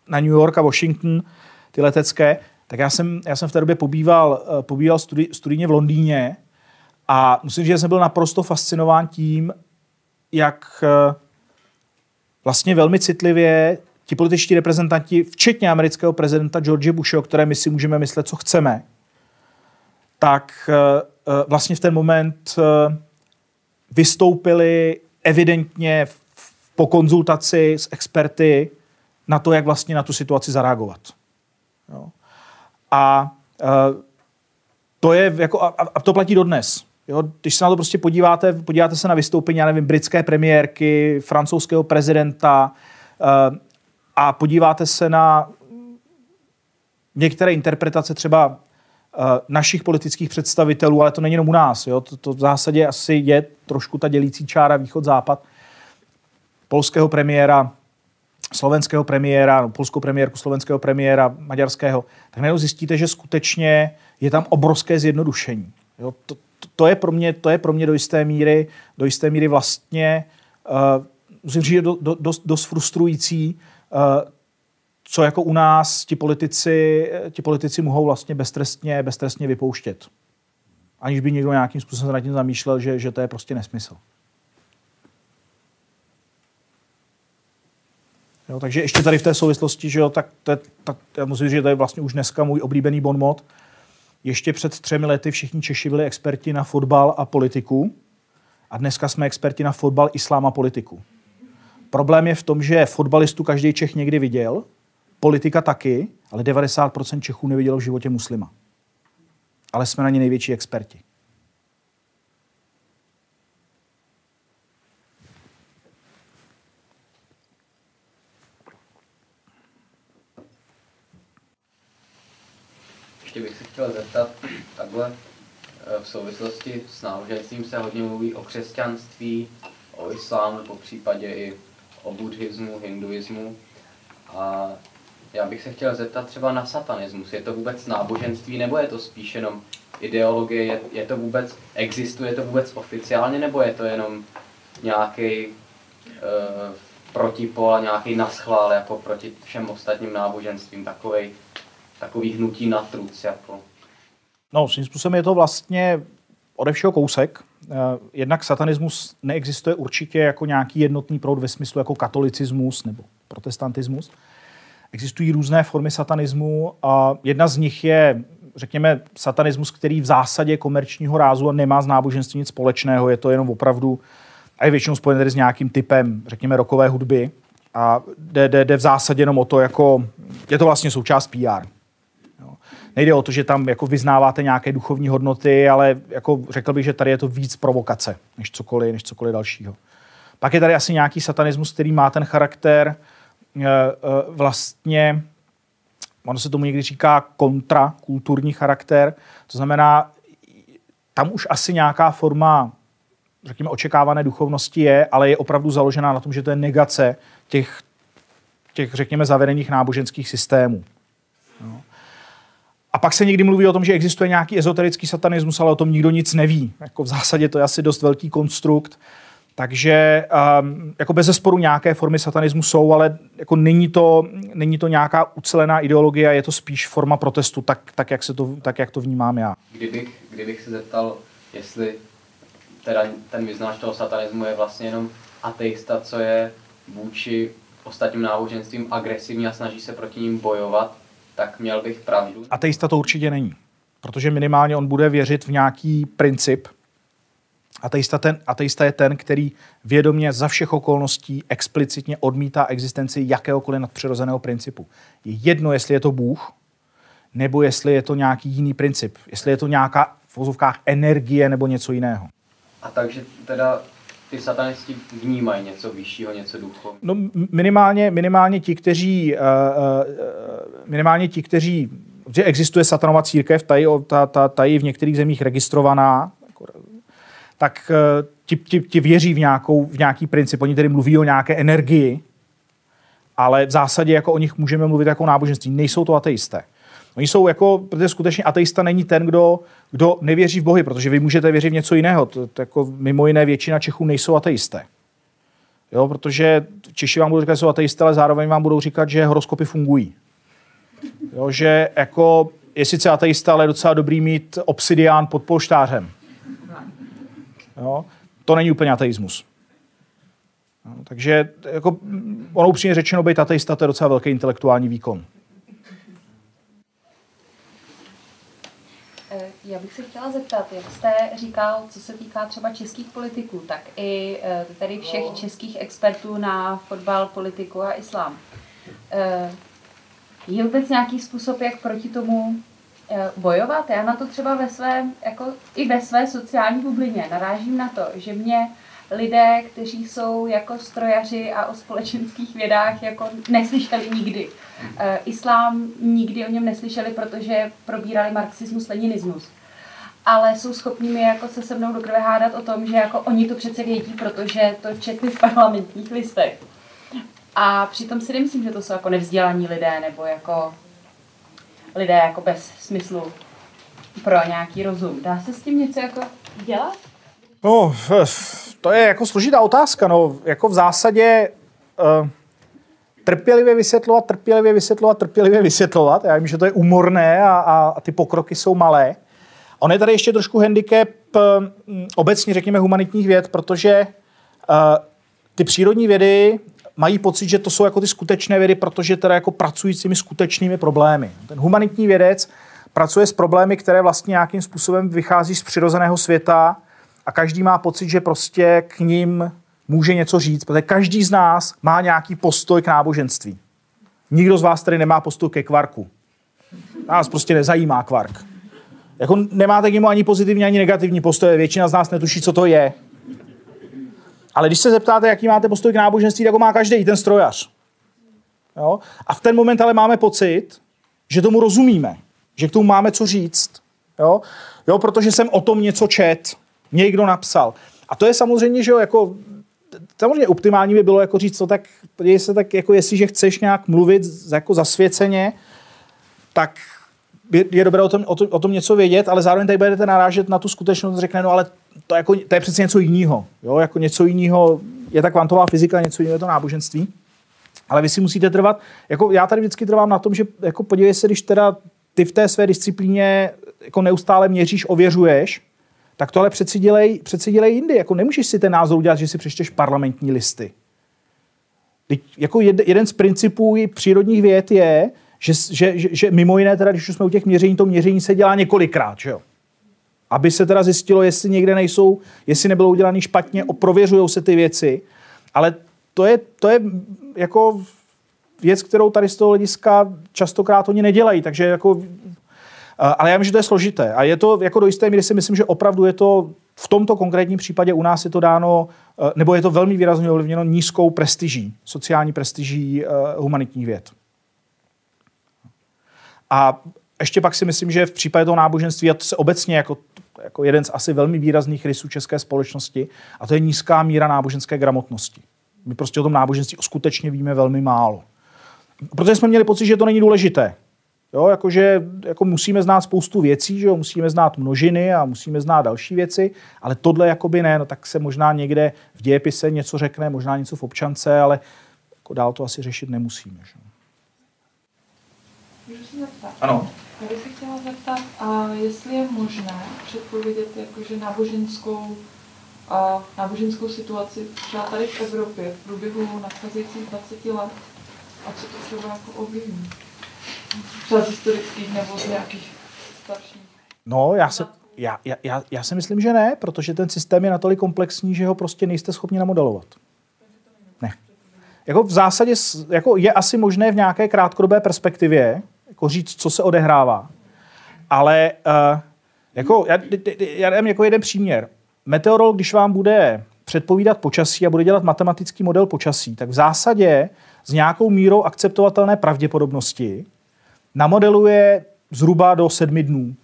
na New York a Washington, ty letecké, tak já jsem, já jsem v té době pobýval, pobýval studi, studijně v Londýně a musím říct, že jsem byl naprosto fascinován tím, jak vlastně velmi citlivě ti političtí reprezentanti, včetně amerického prezidenta George Bushe, o které my si můžeme myslet, co chceme, tak vlastně v ten moment vystoupili evidentně po konzultaci s experty na to, jak vlastně na tu situaci zareagovat. Jo. A uh, to je jako, a, to platí dodnes. Jo, když se na to prostě podíváte, podíváte se na vystoupení, já nevím, britské premiérky, francouzského prezidenta a podíváte se na některé interpretace třeba Eh, našich politických představitelů, ale to není jenom u nás. Jo? To, to v zásadě asi je trošku ta dělící čára východ-západ polského premiéra, slovenského premiéra, no, polskou premiérku, slovenského premiéra, maďarského, tak najednou zjistíte, že skutečně je tam obrovské zjednodušení. Jo? To, to, to, je pro mě, to je pro mě do jisté míry, do jisté míry vlastně, uh, musím říct, do, do, dost, dost frustrující, uh, co jako u nás ti politici, ti politici mohou vlastně beztrestně, beztrestně vypouštět. Aniž by někdo nějakým způsobem nad tím zamýšlel, že, že to je prostě nesmysl. Jo, takže ještě tady v té souvislosti, že jo, tak, to je, tak já musím říct, že to je vlastně už dneska můj oblíbený bonmot. Ještě před třemi lety všichni Češi byli experti na fotbal a politiku a dneska jsme experti na fotbal, islám a politiku. Problém je v tom, že fotbalistu každý Čech někdy viděl, politika taky, ale 90% Čechů nevidělo v životě muslima. Ale jsme na ně největší experti. Ještě bych se chtěl zeptat, takhle eh, v souvislosti s náboženstvím se hodně mluví o křesťanství, o islámu, po případě i o buddhismu, hinduismu. A já bych se chtěl zeptat třeba na satanismus. Je to vůbec náboženství nebo je to spíš jenom ideologie? Je, je to vůbec, existuje to vůbec oficiálně nebo je to jenom nějaký uh, protipol a nějaký naschvál jako proti všem ostatním náboženstvím, takovej, takový hnutí na truc. Jako. No, svým způsobem je to vlastně ode všeho kousek. Eh, jednak satanismus neexistuje určitě jako nějaký jednotný proud ve smyslu jako katolicismus nebo protestantismus. Existují různé formy satanismu a jedna z nich je, řekněme, satanismus, který v zásadě komerčního rázu a nemá s náboženstvím nic společného. Je to jenom opravdu, a je většinou spojené tedy s nějakým typem, řekněme, rokové hudby. A jde, jde, jde v zásadě jenom o to, jako, je to vlastně součást PR. Jo. Nejde o to, že tam jako vyznáváte nějaké duchovní hodnoty, ale jako řekl bych, že tady je to víc provokace, než cokoliv, než cokoliv dalšího. Pak je tady asi nějaký satanismus, který má ten charakter, vlastně, ono se tomu někdy říká kontrakulturní charakter, to znamená, tam už asi nějaká forma, řekněme, očekávané duchovnosti je, ale je opravdu založená na tom, že to je negace těch, těch řekněme, zavedených náboženských systémů. No. A pak se někdy mluví o tom, že existuje nějaký ezoterický satanismus, ale o tom nikdo nic neví. Jako v zásadě to je asi dost velký konstrukt. Takže um, jako bez zesporu nějaké formy satanismu jsou, ale jako není, to, není to nějaká ucelená ideologie, je to spíš forma protestu, tak, tak, jak, se to, tak jak to vnímám já. Kdybych, kdybych se zeptal, jestli teda ten vyznáš toho satanismu je vlastně jenom ateista, co je vůči ostatním náboženstvím agresivní a snaží se proti ním bojovat, tak měl bych pravdu. Ateista to určitě není, protože minimálně on bude věřit v nějaký princip, Ateista, ten, ateista je ten, který vědomě za všech okolností explicitně odmítá existenci jakéhokoliv nadpřirozeného principu. Je jedno, jestli je to Bůh, nebo jestli je to nějaký jiný princip. Jestli je to nějaká v vozovkách energie nebo něco jiného. A takže teda ty satanisti vnímají něco vyššího, něco duchovního? No minimálně, minimálně ti, kteří, uh, uh, minimálně ti, kteří, že existuje satanova církev, tady, ta, ta, tady v některých zemích registrovaná, tak eh, ti, ti, ti věří v, nějakou, v nějaký princip. Oni tedy mluví o nějaké energii, ale v zásadě jako o nich můžeme mluvit jako náboženství. Nejsou to ateisté. Oni jsou jako, protože skutečně ateista není ten, kdo, kdo nevěří v Bohy, protože vy můžete věřit v něco jiného. To, to jako mimo jiné většina Čechů nejsou ateisté. Jo, protože Češi vám budou říkat, že jsou ateisté, ale zároveň vám budou říkat, že horoskopy fungují. Jo, že jako je sice ateista, ale je docela dobrý mít obsidián pod polštářem. Jo? To není úplně ateismus. No, takže jako, ono upřímně řečeno, být ateista, to je docela velký intelektuální výkon. Eh, já bych se chtěla zeptat, jak jste říkal, co se týká třeba českých politiků, tak i eh, tady všech českých expertů na fotbal, politiku a islám. Eh, je vůbec nějaký způsob, jak proti tomu bojovat? Já na to třeba ve své, jako i ve své sociální bublině narážím na to, že mě lidé, kteří jsou jako strojaři a o společenských vědách jako neslyšeli nikdy. E, islám nikdy o něm neslyšeli, protože probírali marxismus, leninismus. Ale jsou schopni mi jako se se mnou do krve hádat o tom, že jako oni to přece vědí, protože to četli v parlamentních listech. A přitom si nemyslím, že to jsou jako nevzdělaní lidé nebo jako lidé jako bez smyslu pro nějaký rozum. Dá se s tím něco jako dělat? No, to je jako složitá otázka. No, jako v zásadě uh, trpělivě vysvětlovat, trpělivě vysvětlovat, trpělivě vysvětlovat. Já vím, že to je umorné a, a, ty pokroky jsou malé. On je tady ještě trošku handicap uh, obecně, řekněme, humanitních věd, protože uh, ty přírodní vědy mají pocit, že to jsou jako ty skutečné vědy, protože teda jako pracují s těmi skutečnými problémy. Ten humanitní vědec pracuje s problémy, které vlastně nějakým způsobem vychází z přirozeného světa a každý má pocit, že prostě k ním může něco říct, protože každý z nás má nějaký postoj k náboženství. Nikdo z vás tady nemá postoj ke kvarku. Nás prostě nezajímá kvark. Jako nemáte k němu ani pozitivní, ani negativní postoj. Většina z nás netuší, co to je. Ale když se zeptáte, jaký máte postoj k náboženství, tak ho má každý, ten strojař. Jo? A v ten moment ale máme pocit, že tomu rozumíme, že k tomu máme co říct. Jo? Jo, protože jsem o tom něco čet, někdo napsal. A to je samozřejmě, že jo, jako samozřejmě optimální by bylo jako říct, co tak, podívej se, tak jako jestliže chceš nějak mluvit jako zasvěceně, tak je, je dobré o tom, o, tom, o tom něco vědět, ale zároveň tady budete narážet na tu skutečnost, řekne, no ale to, jako, to je přece něco jiného. Jo? Jako něco jiného je ta kvantová fyzika, něco jiného je to náboženství. Ale vy si musíte trvat, jako já tady vždycky trvám na tom, že jako podívej se, když teda ty v té své disciplíně jako neustále měříš, ověřuješ, tak to ale přeci dělej, přeci dělej jindy. Jako nemůžeš si ten názor udělat, že si přečteš parlamentní listy. Teď, jako jed, jeden z principů přírodních věd je, že, že, že, že mimo jiné, teda, když už jsme u těch měření, to měření se dělá několikrát, že jo? Aby se teda zjistilo, jestli někde nejsou, jestli nebylo udělané špatně, prověřují se ty věci. Ale to je, to je jako věc, kterou tady z toho hlediska častokrát oni nedělají. Takže jako ale já vím, že to je složité. A je to jako do jisté míry si myslím, že opravdu je to v tomto konkrétním případě u nás je to dáno, eh, nebo je to velmi výrazně ovlivněno nízkou prestiží, sociální prestiží eh, humanitních věd. A ještě pak si myslím, že v případě toho náboženství, a to se obecně jako, jako jeden z asi velmi výrazných rysů české společnosti, a to je nízká míra náboženské gramotnosti. My prostě o tom náboženství skutečně víme velmi málo. Protože jsme měli pocit, že to není důležité. Jo, jakože jako musíme znát spoustu věcí, že jo, musíme znát množiny a musíme znát další věci, ale tohle jakoby ne, no tak se možná někde v dějepise něco řekne, možná něco v občance, ale jako dál to asi řešit nemusíme. Že? Můžu se zeptat? Ano. Já bych se chtěla zeptat, a jestli je možné předpovědět jakože náboženskou, a náboženskou situaci třeba tady v Evropě v průběhu nadcházejících 20 let a co to třeba jako ovlivní třeba z historických nebo z nějakých starších? No, já se, já, já, já si myslím, že ne, protože ten systém je natolik komplexní, že ho prostě nejste schopni namodelovat. Ne. Jako v zásadě jako je asi možné v nějaké krátkodobé perspektivě jako říct, co se odehrává. Ale uh, jako, já, já dám jako jeden příměr. Meteorolog, když vám bude předpovídat počasí a bude dělat matematický model počasí, tak v zásadě s nějakou mírou akceptovatelné pravděpodobnosti namodeluje zhruba do sedmi dnů.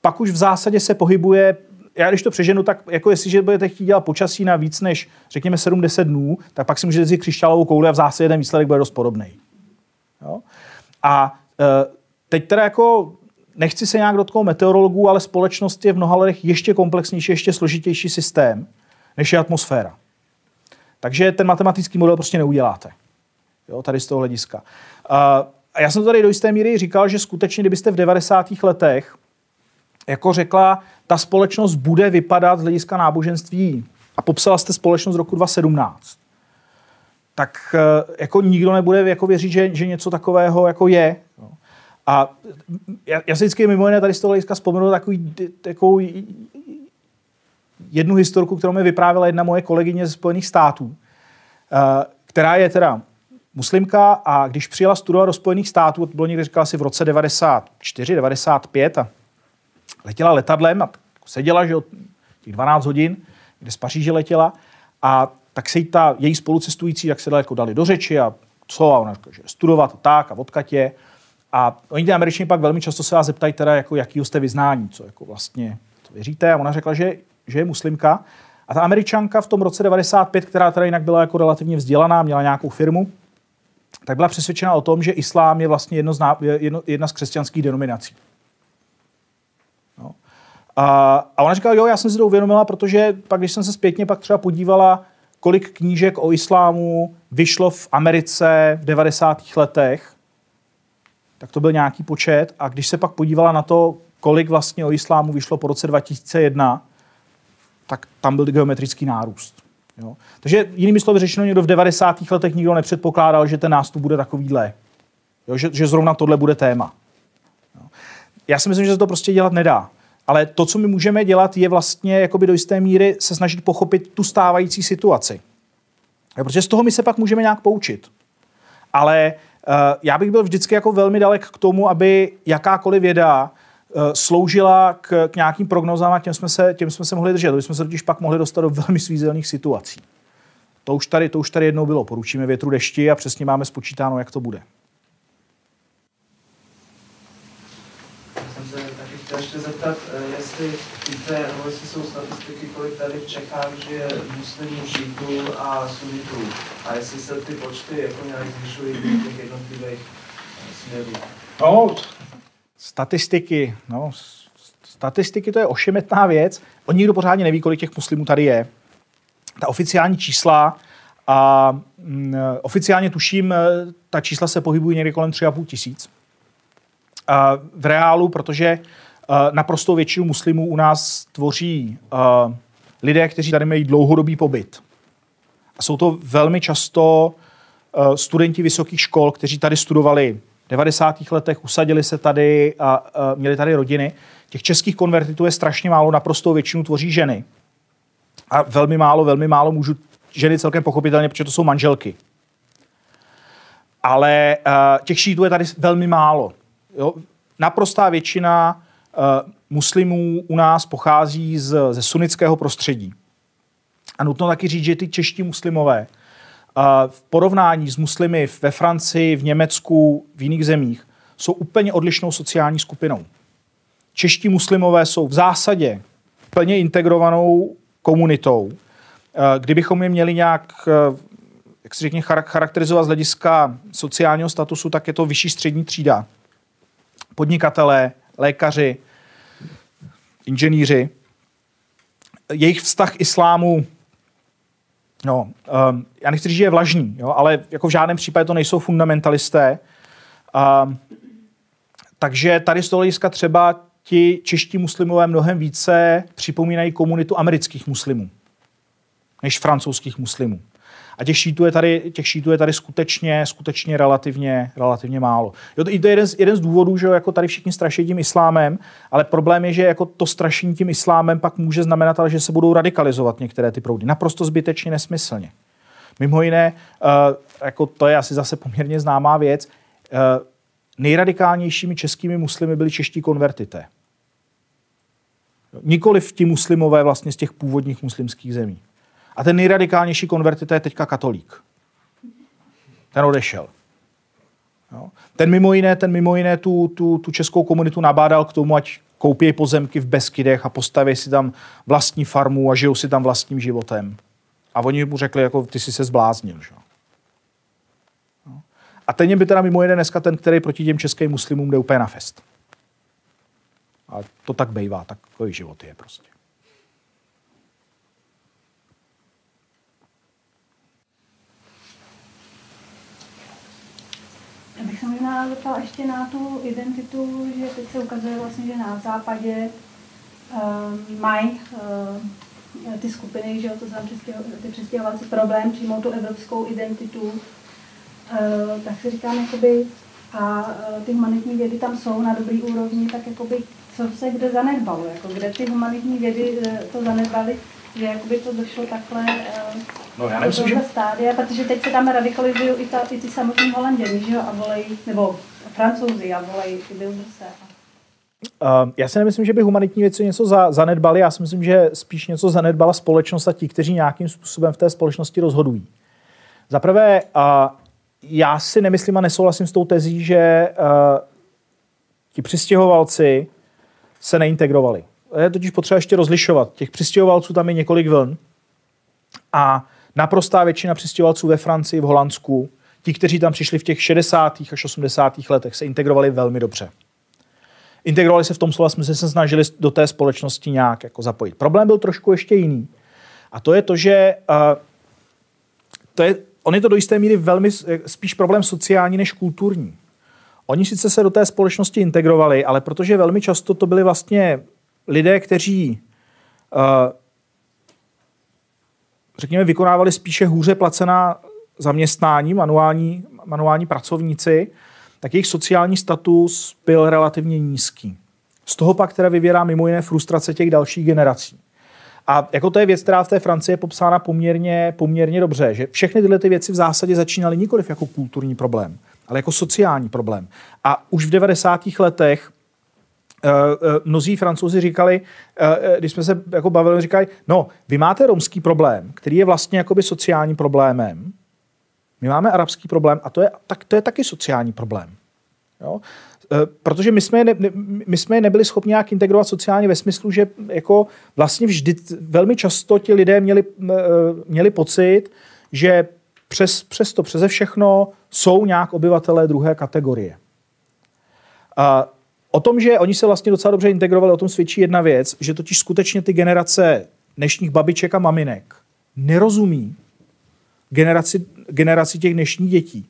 Pak už v zásadě se pohybuje, já když to přeženu, tak jako jestliže budete chtít dělat počasí na víc než, řekněme, 70 dnů, tak pak si můžete vzít křišťálovou kouli a v zásadě ten výsledek bude dost podobný. Jo? A teď teda jako nechci se nějak dotknout meteorologů, ale společnost je v mnoha letech ještě komplexnější, ještě složitější systém, než je atmosféra. Takže ten matematický model prostě neuděláte. Jo, tady z toho hlediska. A já jsem tady do jisté míry říkal, že skutečně, kdybyste v 90. letech jako řekla, ta společnost bude vypadat z hlediska náboženství a popsala jste společnost roku 2017, tak eh, jako nikdo nebude jako věřit, že, že něco takového jako je. A já, já si vždycky mimo jiné tady z toho hlediska vzpomenu takový, takovou jednu historku, kterou mi vyprávěla jedna moje kolegyně ze Spojených států, eh, která je teda muslimka a když přijela studovat do Spojených států, to bylo někde říkala si v roce 94, 95 a letěla letadlem a seděla, že těch 12 hodin, kde z Paříže letěla a tak se jí ta její spolucestující, jak se jako dali do řeči a co, a ona říká, že studovat a tak a je. A oni ty američani pak velmi často se vás zeptají teda, jako, jakýho jste vyznání, co jako vlastně co věříte. A ona řekla, že, že je muslimka. A ta američanka v tom roce 95, která teda jinak byla jako relativně vzdělaná, měla nějakou firmu, tak byla přesvědčena o tom, že islám je vlastně jedno z, jedno, jedna z křesťanských denominací. No. A, a ona říkala, jo, já jsem si to uvědomila, protože pak, když jsem se zpětně pak třeba podívala, kolik knížek o islámu vyšlo v Americe v 90. letech, tak to byl nějaký počet. A když se pak podívala na to, kolik vlastně o islámu vyšlo po roce 2001, tak tam byl geometrický nárůst. Jo? Takže jinými slovy řečeno, někdo v 90. letech nikdo nepředpokládal, že ten nástup bude takovýhle. Jo? Že, že zrovna tohle bude téma. Jo? Já si myslím, že se to prostě dělat nedá. Ale to, co my můžeme dělat, je vlastně jakoby do jisté míry se snažit pochopit tu stávající situaci. Protože z toho my se pak můžeme nějak poučit. Ale uh, já bych byl vždycky jako velmi dalek k tomu, aby jakákoliv věda Eh, sloužila k, k nějakým prognozám a těm jsme, se, těm jsme se mohli držet. To jsme se totiž pak mohli dostat do velmi svízelných situací. To už, tady, to už tady jednou bylo. Poručíme větru dešti a přesně máme spočítáno, jak to bude. jsem se taky chtěl ještě zeptat, eh, jestli víte, nebo jestli jsou statistiky, kolik tady v Čechách žije muslimů, šítů a sunitů. A jestli se ty počty jako nějak zvyšují v těch jednotlivých směrů. No, Statistiky, no, statistiky to je ošemetná věc. On nikdo pořádně neví, kolik těch muslimů tady je. Ta oficiální čísla, a mm, oficiálně tuším, ta čísla se pohybují někde kolem 3,5 tisíc. A v reálu, protože naprosto většinu muslimů u nás tvoří lidé, kteří tady mají dlouhodobý pobyt. A jsou to velmi často studenti vysokých škol, kteří tady studovali 90. letech, usadili se tady a, měli tady rodiny. Těch českých konvertitů je strašně málo, naprosto většinu tvoří ženy. A velmi málo, velmi málo můžu ženy celkem pochopitelně, protože to jsou manželky. Ale těch šítů je tady velmi málo. Jo? Naprostá většina muslimů u nás pochází z, ze sunnického prostředí. A nutno taky říct, že ty čeští muslimové v porovnání s muslimy ve Francii, v Německu, v jiných zemích jsou úplně odlišnou sociální skupinou. Čeští muslimové jsou v zásadě plně integrovanou komunitou. Kdybychom je měli nějak jak se řekně, charakterizovat z hlediska sociálního statusu, tak je to vyšší střední třída. Podnikatelé, lékaři, inženýři. Jejich vztah k islámu No, um, já nechci říct, že je vlažný, jo, ale jako v žádném případě to nejsou fundamentalisté. Um, takže tady z toho hlediska třeba ti čeští muslimové mnohem více připomínají komunitu amerických muslimů než francouzských muslimů. A těch šítů je tady, těch šítů je tady skutečně, skutečně relativně, relativně málo. Jo, to je jeden z, jeden z důvodů, že jako tady všichni straší tím islámem, ale problém je, že jako to strašení tím islámem pak může znamenat, že se budou radikalizovat některé ty proudy. Naprosto zbytečně nesmyslně. Mimo jiné, uh, jako to je asi zase poměrně známá věc, uh, nejradikálnějšími českými muslimy byli čeští konvertité. Nikoliv ti muslimové vlastně z těch původních muslimských zemí. A ten nejradikálnější konvertit je teďka katolík. Ten odešel. Jo. Ten mimo jiné, ten mimo jiné tu, tu, tu českou komunitu nabádal k tomu, ať koupí pozemky v Beskydech a postaví si tam vlastní farmu a žijou si tam vlastním životem. A oni mu řekli, jako ty jsi se zbláznil. Že? A ten by teda mimo jiné dneska ten, který proti těm českým muslimům jde úplně na fest. A to tak bejvá, takový život je prostě. Bych se možná zeptala ještě na tu identitu, že teď se ukazuje vlastně, že na západě uh, mají uh, ty skupiny, že jo, to znamená ty přestěhovalci problém přijmout tu evropskou identitu, uh, tak si říkám, jakoby, a uh, ty humanitní vědy tam jsou na dobrý úrovni, tak jakoby, co se kde zanedbalo, jako kde ty humanitní vědy uh, to zanedbaly, že jakoby to došlo takhle uh, no, já nemyslím, že... stádia, protože teď se tam radikalizují i, ta, i ty samotní holanděni, že jo, a volej, nebo francouzi a volej ty Wildernesse. Uh, já si nemyslím, že by humanitní věci něco za, zanedbali, já si myslím, že spíš něco zanedbala společnost a ti, kteří nějakým způsobem v té společnosti rozhodují. Za prvé, uh, já si nemyslím a nesouhlasím s tou tezí, že uh, ti přistěhovalci se neintegrovali. Je totiž potřeba ještě rozlišovat. Těch přistěhovalců tam je několik vln a naprostá většina přistěhovalců ve Francii, v Holandsku, ti, kteří tam přišli v těch 60. až 80. letech, se integrovali velmi dobře. Integrovali se v tom slova smyslu, se snažili do té společnosti nějak jako zapojit. Problém byl trošku ještě jiný. A to je to, že uh, to je, on je to do jisté míry velmi spíš problém sociální než kulturní. Oni sice se do té společnosti integrovali, ale protože velmi často to byli vlastně lidé, kteří uh, řekněme, vykonávali spíše hůře placená zaměstnání, manuální, manuální pracovníci, tak jejich sociální status byl relativně nízký. Z toho pak teda vyvěrá mimo jiné frustrace těch dalších generací. A jako to je věc, která v té Francii je popsána poměrně, poměrně dobře, že všechny tyhle ty věci v zásadě začínaly nikoliv jako kulturní problém, ale jako sociální problém. A už v 90. letech mnozí francouzi říkali, uh, když jsme se jako bavili, říkali, no, vy máte romský problém, který je vlastně jakoby sociálním problémem, my máme arabský problém a to je, tak, to je taky sociální problém. Jo? Protože my jsme, ne, my jsme nebyli schopni nějak integrovat sociálně ve smyslu, že jako vlastně vždy, velmi často ti lidé měli, měli pocit, že přes, přes to, přeze všechno jsou nějak obyvatelé druhé kategorie. A O tom, že oni se vlastně docela dobře integrovali, o tom svědčí jedna věc, že totiž skutečně ty generace dnešních babiček a maminek nerozumí generaci, generaci těch dnešních dětí.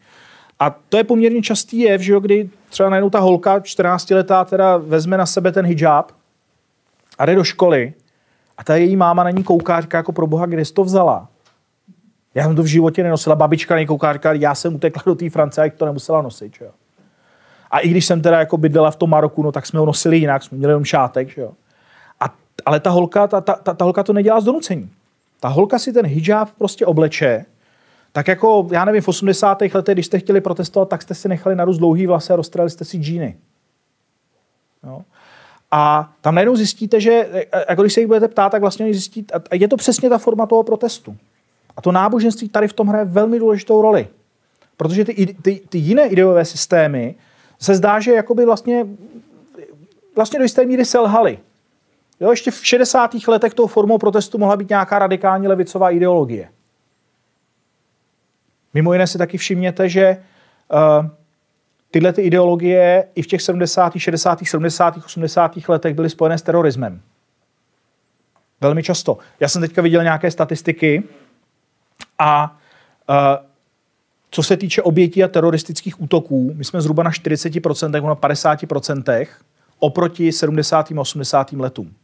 A to je poměrně častý jev, že jo, kdy třeba najednou ta holka 14 letá teda vezme na sebe ten hijab a jde do školy a ta její máma na ní kouká, říká jako pro boha, kde jsi to vzala? Já jsem to v životě nenosila, babička na ní kouká, říká, já jsem utekla do té Francie a to nemusela nosit. Že jo? A i když jsem teda jako bydlela v tom Maroku, no tak jsme ho nosili jinak, jsme měli jenom šátek, že jo. A, ale ta holka, ta, ta, ta, ta holka to nedělá z donucení. Ta holka si ten hijab prostě obleče, tak jako, já nevím, v 80. letech, když jste chtěli protestovat, tak jste si nechali narůst dlouhý vlasy a roztrali jste si džíny. Jo. A tam najednou zjistíte, že jako když se jich budete ptát, tak vlastně zjistíte, a je to přesně ta forma toho protestu. A to náboženství tady v tom hraje velmi důležitou roli. Protože ty, ty, ty jiné ideové systémy se zdá, že jakoby vlastně, vlastně do jisté míry selhali. Jo, ještě v 60. letech tou formou protestu mohla být nějaká radikální levicová ideologie. Mimo jiné si taky všimněte, že uh, tyhle ty ideologie i v těch 70., 60., 70., 80. letech byly spojené s terorismem. Velmi často. Já jsem teďka viděl nějaké statistiky a uh, co se týče obětí a teroristických útoků, my jsme zhruba na 40% nebo na 50% oproti 70. a 80. letům.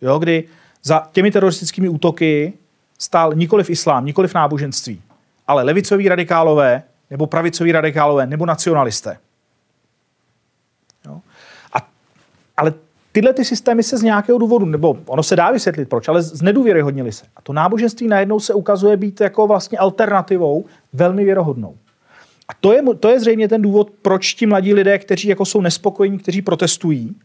Jo, kdy za těmi teroristickými útoky stál nikoliv islám, nikoliv náboženství, ale levicoví radikálové, nebo pravicoví radikálové, nebo nacionalisté. Jo? A, ale tyhle ty systémy se z nějakého důvodu, nebo ono se dá vysvětlit proč, ale znedůvěryhodnili se. A to náboženství najednou se ukazuje být jako vlastně alternativou velmi věrohodnou. A to je, to je zřejmě ten důvod, proč ti mladí lidé, kteří jako jsou nespokojení, kteří protestují,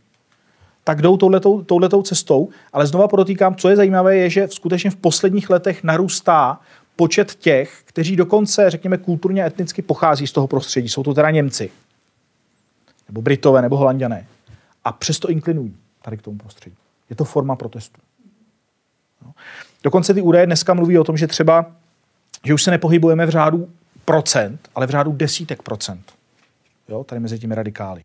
tak jdou touhletou, touhletou cestou. Ale znova podotýkám, co je zajímavé, je, že v skutečně v posledních letech narůstá počet těch, kteří dokonce, řekněme, kulturně a etnicky pochází z toho prostředí. Jsou to teda Němci, nebo Britové, nebo Holanděné. A přesto inklinují tady k tomu prostředí. Je to forma protestu. No. Dokonce ty údaje dneska mluví o tom, že třeba, že už se nepohybujeme v řádu procent, ale v řádu desítek procent. Jo, tady mezi těmi radikály.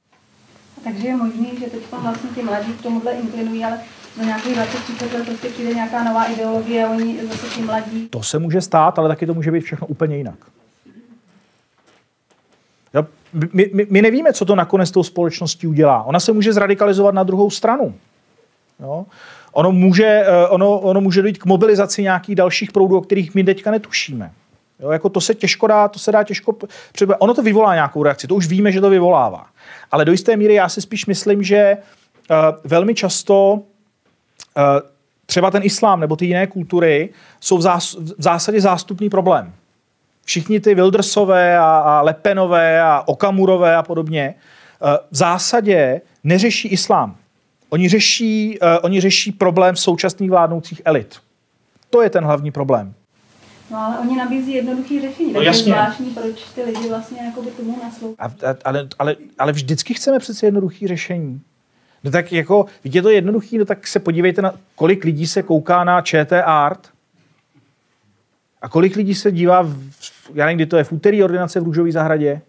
Takže je možný, že teď vlastně ti mladí k tomuhle inklinují, ale za nějakých 20-30 let prostě přijde nějaká nová ideologie a oni zase ti mladí. To se může stát, ale taky to může být všechno úplně jinak. My, my, my nevíme, co to nakonec tou společností udělá. Ona se může zradikalizovat na druhou stranu. Jo? Ono, může, eh, ono, ono může dojít k mobilizaci nějakých dalších proudů, o kterých my teďka netušíme. Jo, jako to se těžko dá, to se dá těžko... Ono to vyvolá nějakou reakci, to už víme, že to vyvolává. Ale do jisté míry já si spíš myslím, že uh, velmi často uh, třeba ten islám nebo ty jiné kultury jsou v, zás, v zásadě zástupný problém. Všichni ty Wildersové a, a Lepenové a Okamurové a podobně uh, v zásadě neřeší islám. Oni řeší, uh, oni řeší problém současných vládnoucích elit. To je ten hlavní problém. No ale oni nabízí jednoduché řešení, no, takže zvláštní, proč ty lidi vlastně jako by tomu naslouchají. Ale, ale, ale vždycky chceme přece jednoduché řešení. No tak jako, vidíte to jednoduchý, no tak se podívejte na, kolik lidí se kouká na ČT Art a kolik lidí se dívá, v, já nevím, kdy to je, v úterý ordinace v Růžové zahradě.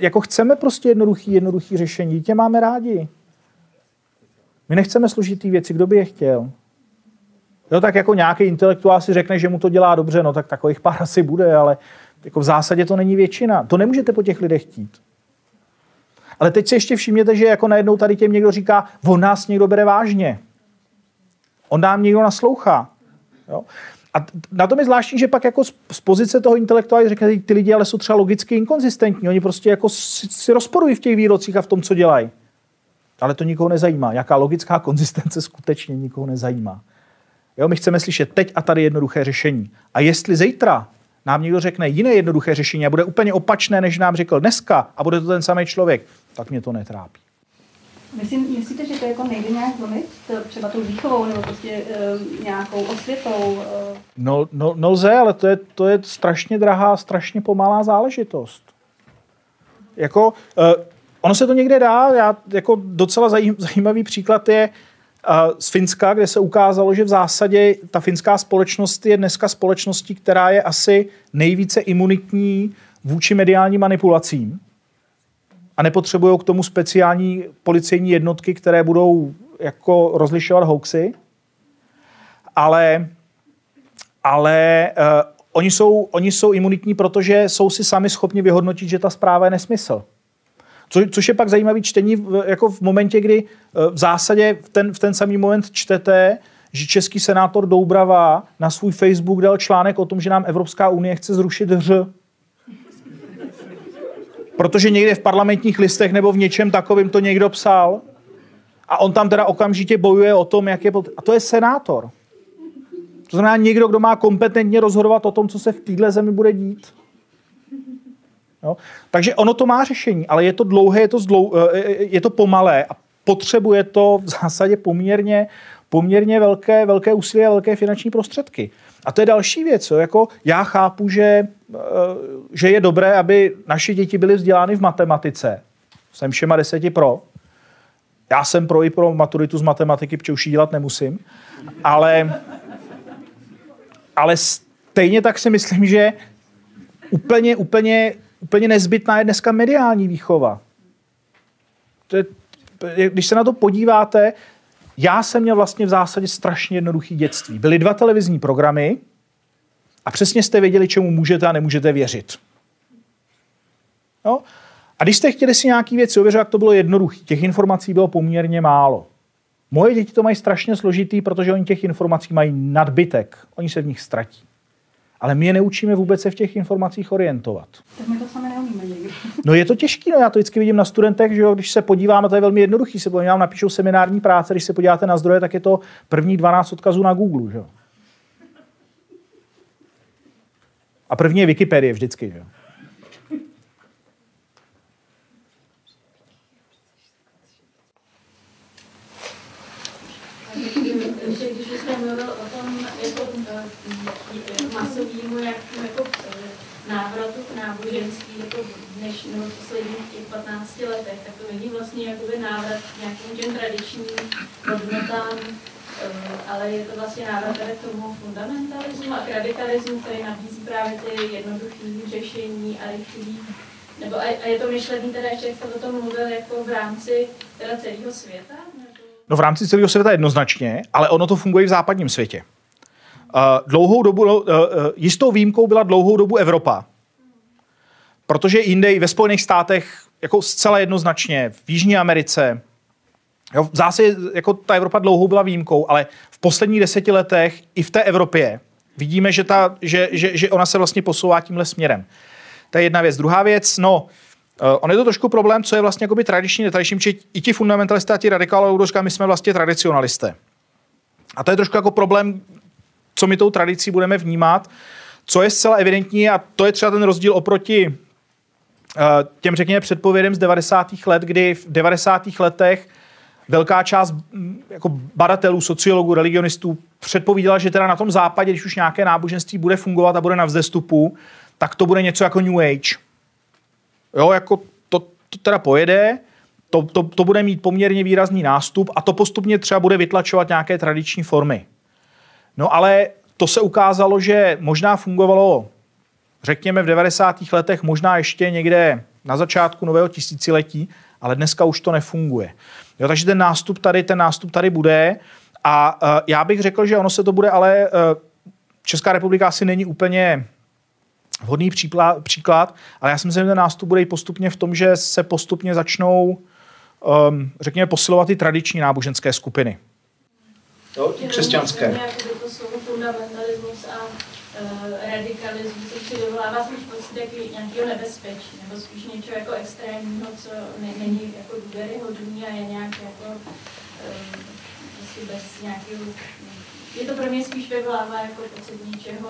Jako chceme prostě jednoduchý, jednoduchý řešení. Dítě máme rádi. My nechceme složitý věci, kdo by je chtěl. Jo, tak jako nějaký intelektuál si řekne, že mu to dělá dobře, no tak takových pár asi bude, ale jako v zásadě to není většina. To nemůžete po těch lidech chtít. Ale teď si ještě všimněte, že jako najednou tady těm někdo říká, on nás někdo bere vážně. On nám někdo naslouchá. Jo? A na tom je zvláštní, že pak jako z pozice toho intelektuála řekne, ty lidi ale jsou třeba logicky inkonzistentní. Oni prostě jako si, si rozporují v těch výrocích a v tom, co dělají. Ale to nikoho nezajímá. Jaká logická konzistence skutečně nikoho nezajímá. Jo, my chceme slyšet teď a tady jednoduché řešení. A jestli zítra nám někdo řekne jiné jednoduché řešení a bude úplně opačné, než nám řekl dneska a bude to ten samý člověk, tak mě to netrápí. Myslím, myslíte, že to jako nejde nějak zlomit? Třeba tou výchovou nebo prostě e, nějakou osvětou? E... No, no, no lze, ale to je, to je strašně drahá, strašně pomalá záležitost. Jako, e, ono se to někde dá, já, jako docela zajímavý příklad je, z Finska, kde se ukázalo, že v zásadě ta finská společnost je dneska společností, která je asi nejvíce imunitní vůči mediálním manipulacím a nepotřebují k tomu speciální policejní jednotky, které budou jako rozlišovat hoaxy, ale, ale uh, oni, jsou, oni jsou imunitní, protože jsou si sami schopni vyhodnotit, že ta zpráva je nesmysl. Co, což je pak zajímavý čtení v, jako v momentě, kdy eh, v zásadě v ten, v ten samý moment čtete, že český senátor Doubrava na svůj Facebook dal článek o tom, že nám Evropská unie chce zrušit hř. Protože někde v parlamentních listech nebo v něčem takovým to někdo psal. A on tam teda okamžitě bojuje o tom, jak je... A to je senátor. To znamená někdo, kdo má kompetentně rozhodovat o tom, co se v téhle zemi bude dít. Jo? Takže ono to má řešení, ale je to dlouhé, je to, zdlou, eh, eh, je to pomalé a potřebuje to v zásadě poměrně, poměrně velké, velké úsilí a velké finanční prostředky. A to je další věc. Jo? Jako já chápu, že, že je dobré, aby naše děti byly vzdělány v matematice. Jsem všema deseti pro. Já jsem pro i pro maturitu z matematiky, protože už ji dělat nemusím. Ale, ale stejně tak si myslím, že úplně, úplně úplně nezbytná je dneska mediální výchova. To je, když se na to podíváte, já jsem měl vlastně v zásadě strašně jednoduchý dětství. Byly dva televizní programy a přesně jste věděli, čemu můžete a nemůžete věřit. Jo? A když jste chtěli si nějaký věci ověřit, jak to bylo jednoduché. Těch informací bylo poměrně málo. Moje děti to mají strašně složitý, protože oni těch informací mají nadbytek. Oni se v nich ztratí. Ale my je neučíme vůbec se v těch informacích orientovat. Tak my to sami neumíme někdy. No je to těžké, no já to vždycky vidím na studentech, že jo, když se podíváme, to je velmi jednoduchý, se podívám, napíšou seminární práce, když se podíváte na zdroje, tak je to první 12 odkazů na Google, že jo. A první je Wikipedie vždycky, že jako masovýmu jak, jako návratu náboženství jako než posledních těch 15 letech, tak to není vlastně jakoby návrat k nějakým těm tradičním hodnotám, ale je to vlastně návrat k tomu fundamentalismu a k radikalismu, který nabízí právě ty jednoduché řešení a rychlý. Nebo a, a je to myšlení teda ještě, jak jste o tom mluvil, jako v rámci teda celého světa? No v rámci celého světa jednoznačně, ale ono to funguje v západním světě. Uh, dlouhou dobu, uh, jistou výjimkou byla dlouhou dobu Evropa. protože jinde ve Spojených státech jako zcela jednoznačně, v Jižní Americe, jo, v zásadě jako ta Evropa dlouho byla výjimkou, ale v posledních deseti letech i v té Evropě vidíme, že, ta, že, že, že ona se vlastně posouvá tímhle směrem. To je jedna věc. Druhá věc, no, uh, on je to trošku problém, co je vlastně jakoby tradiční, netradiční, či i ti fundamentalisté a ti radikálové budou my jsme vlastně tradicionalisté. A to je trošku jako problém, co my tou tradicí budeme vnímat, co je zcela evidentní a to je třeba ten rozdíl oproti uh, těm, řekněme, předpovědem z 90. let, kdy v 90. letech velká část mm, jako badatelů, sociologů, religionistů předpovídala, že teda na tom západě, když už nějaké náboženství bude fungovat a bude na vzestupu, tak to bude něco jako New Age. Jo, jako to, to teda pojede, to, to, to bude mít poměrně výrazný nástup a to postupně třeba bude vytlačovat nějaké tradiční formy. No ale to se ukázalo, že možná fungovalo, řekněme v 90. letech, možná ještě někde na začátku nového tisíciletí, ale dneska už to nefunguje. Jo, takže ten nástup tady, ten nástup tady bude a uh, já bych řekl, že ono se to bude, ale uh, Česká republika asi není úplně vhodný příklad, příklad, ale já si myslím, že ten nástup bude i postupně v tom, že se postupně začnou, um, řekněme, posilovat ty tradiční náboženské skupiny. Jo, křesťanské. To slovo fundamentalismus a uh, radikalismus se přivolává spíš pocit jako nějakého nebezpečí, nebo spíš něco jako extrémního, co ne, není jako důvěryhodný a je nějak jako uh, bez nějakého... Je to pro mě spíš vyvolává jako pocit něčeho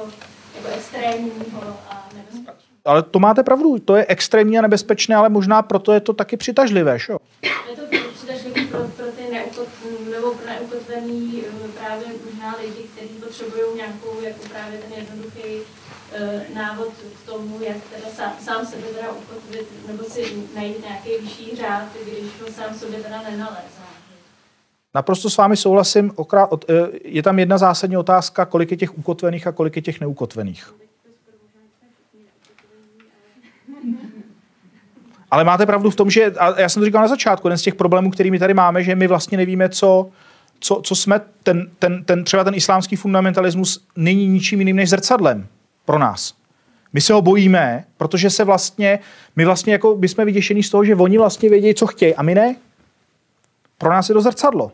jako extrémního a nebezpečného. Ale to máte pravdu, to je extrémní a nebezpečné, ale možná proto je to taky přitažlivé, že jo? Je to přitažlivé pro, pro ty neukot, nebo pro neukotvený eh, právě možná lidi, kteří potřebují nějakou jako právě ten jednoduchý uh, návod k tomu, jak teda sám, sám sebe teda ukotvit, nebo si najít nějaký vyšší řád, když ho sám sobě teda nenalézá. Naprosto s vámi souhlasím. Eh, je tam jedna zásadní otázka, kolik je těch ukotvených a kolik je těch neukotvených. Ale máte pravdu v tom, že, a já jsem to říkal na začátku, jeden z těch problémů, kterými tady máme, že my vlastně nevíme, co, co, co jsme, ten, ten, ten, třeba ten islámský fundamentalismus není ničím jiným než zrcadlem pro nás. My se ho bojíme, protože se vlastně, my vlastně jako, my jsme vyděšení z toho, že oni vlastně vědí, co chtějí a my ne. Pro nás je to zrcadlo.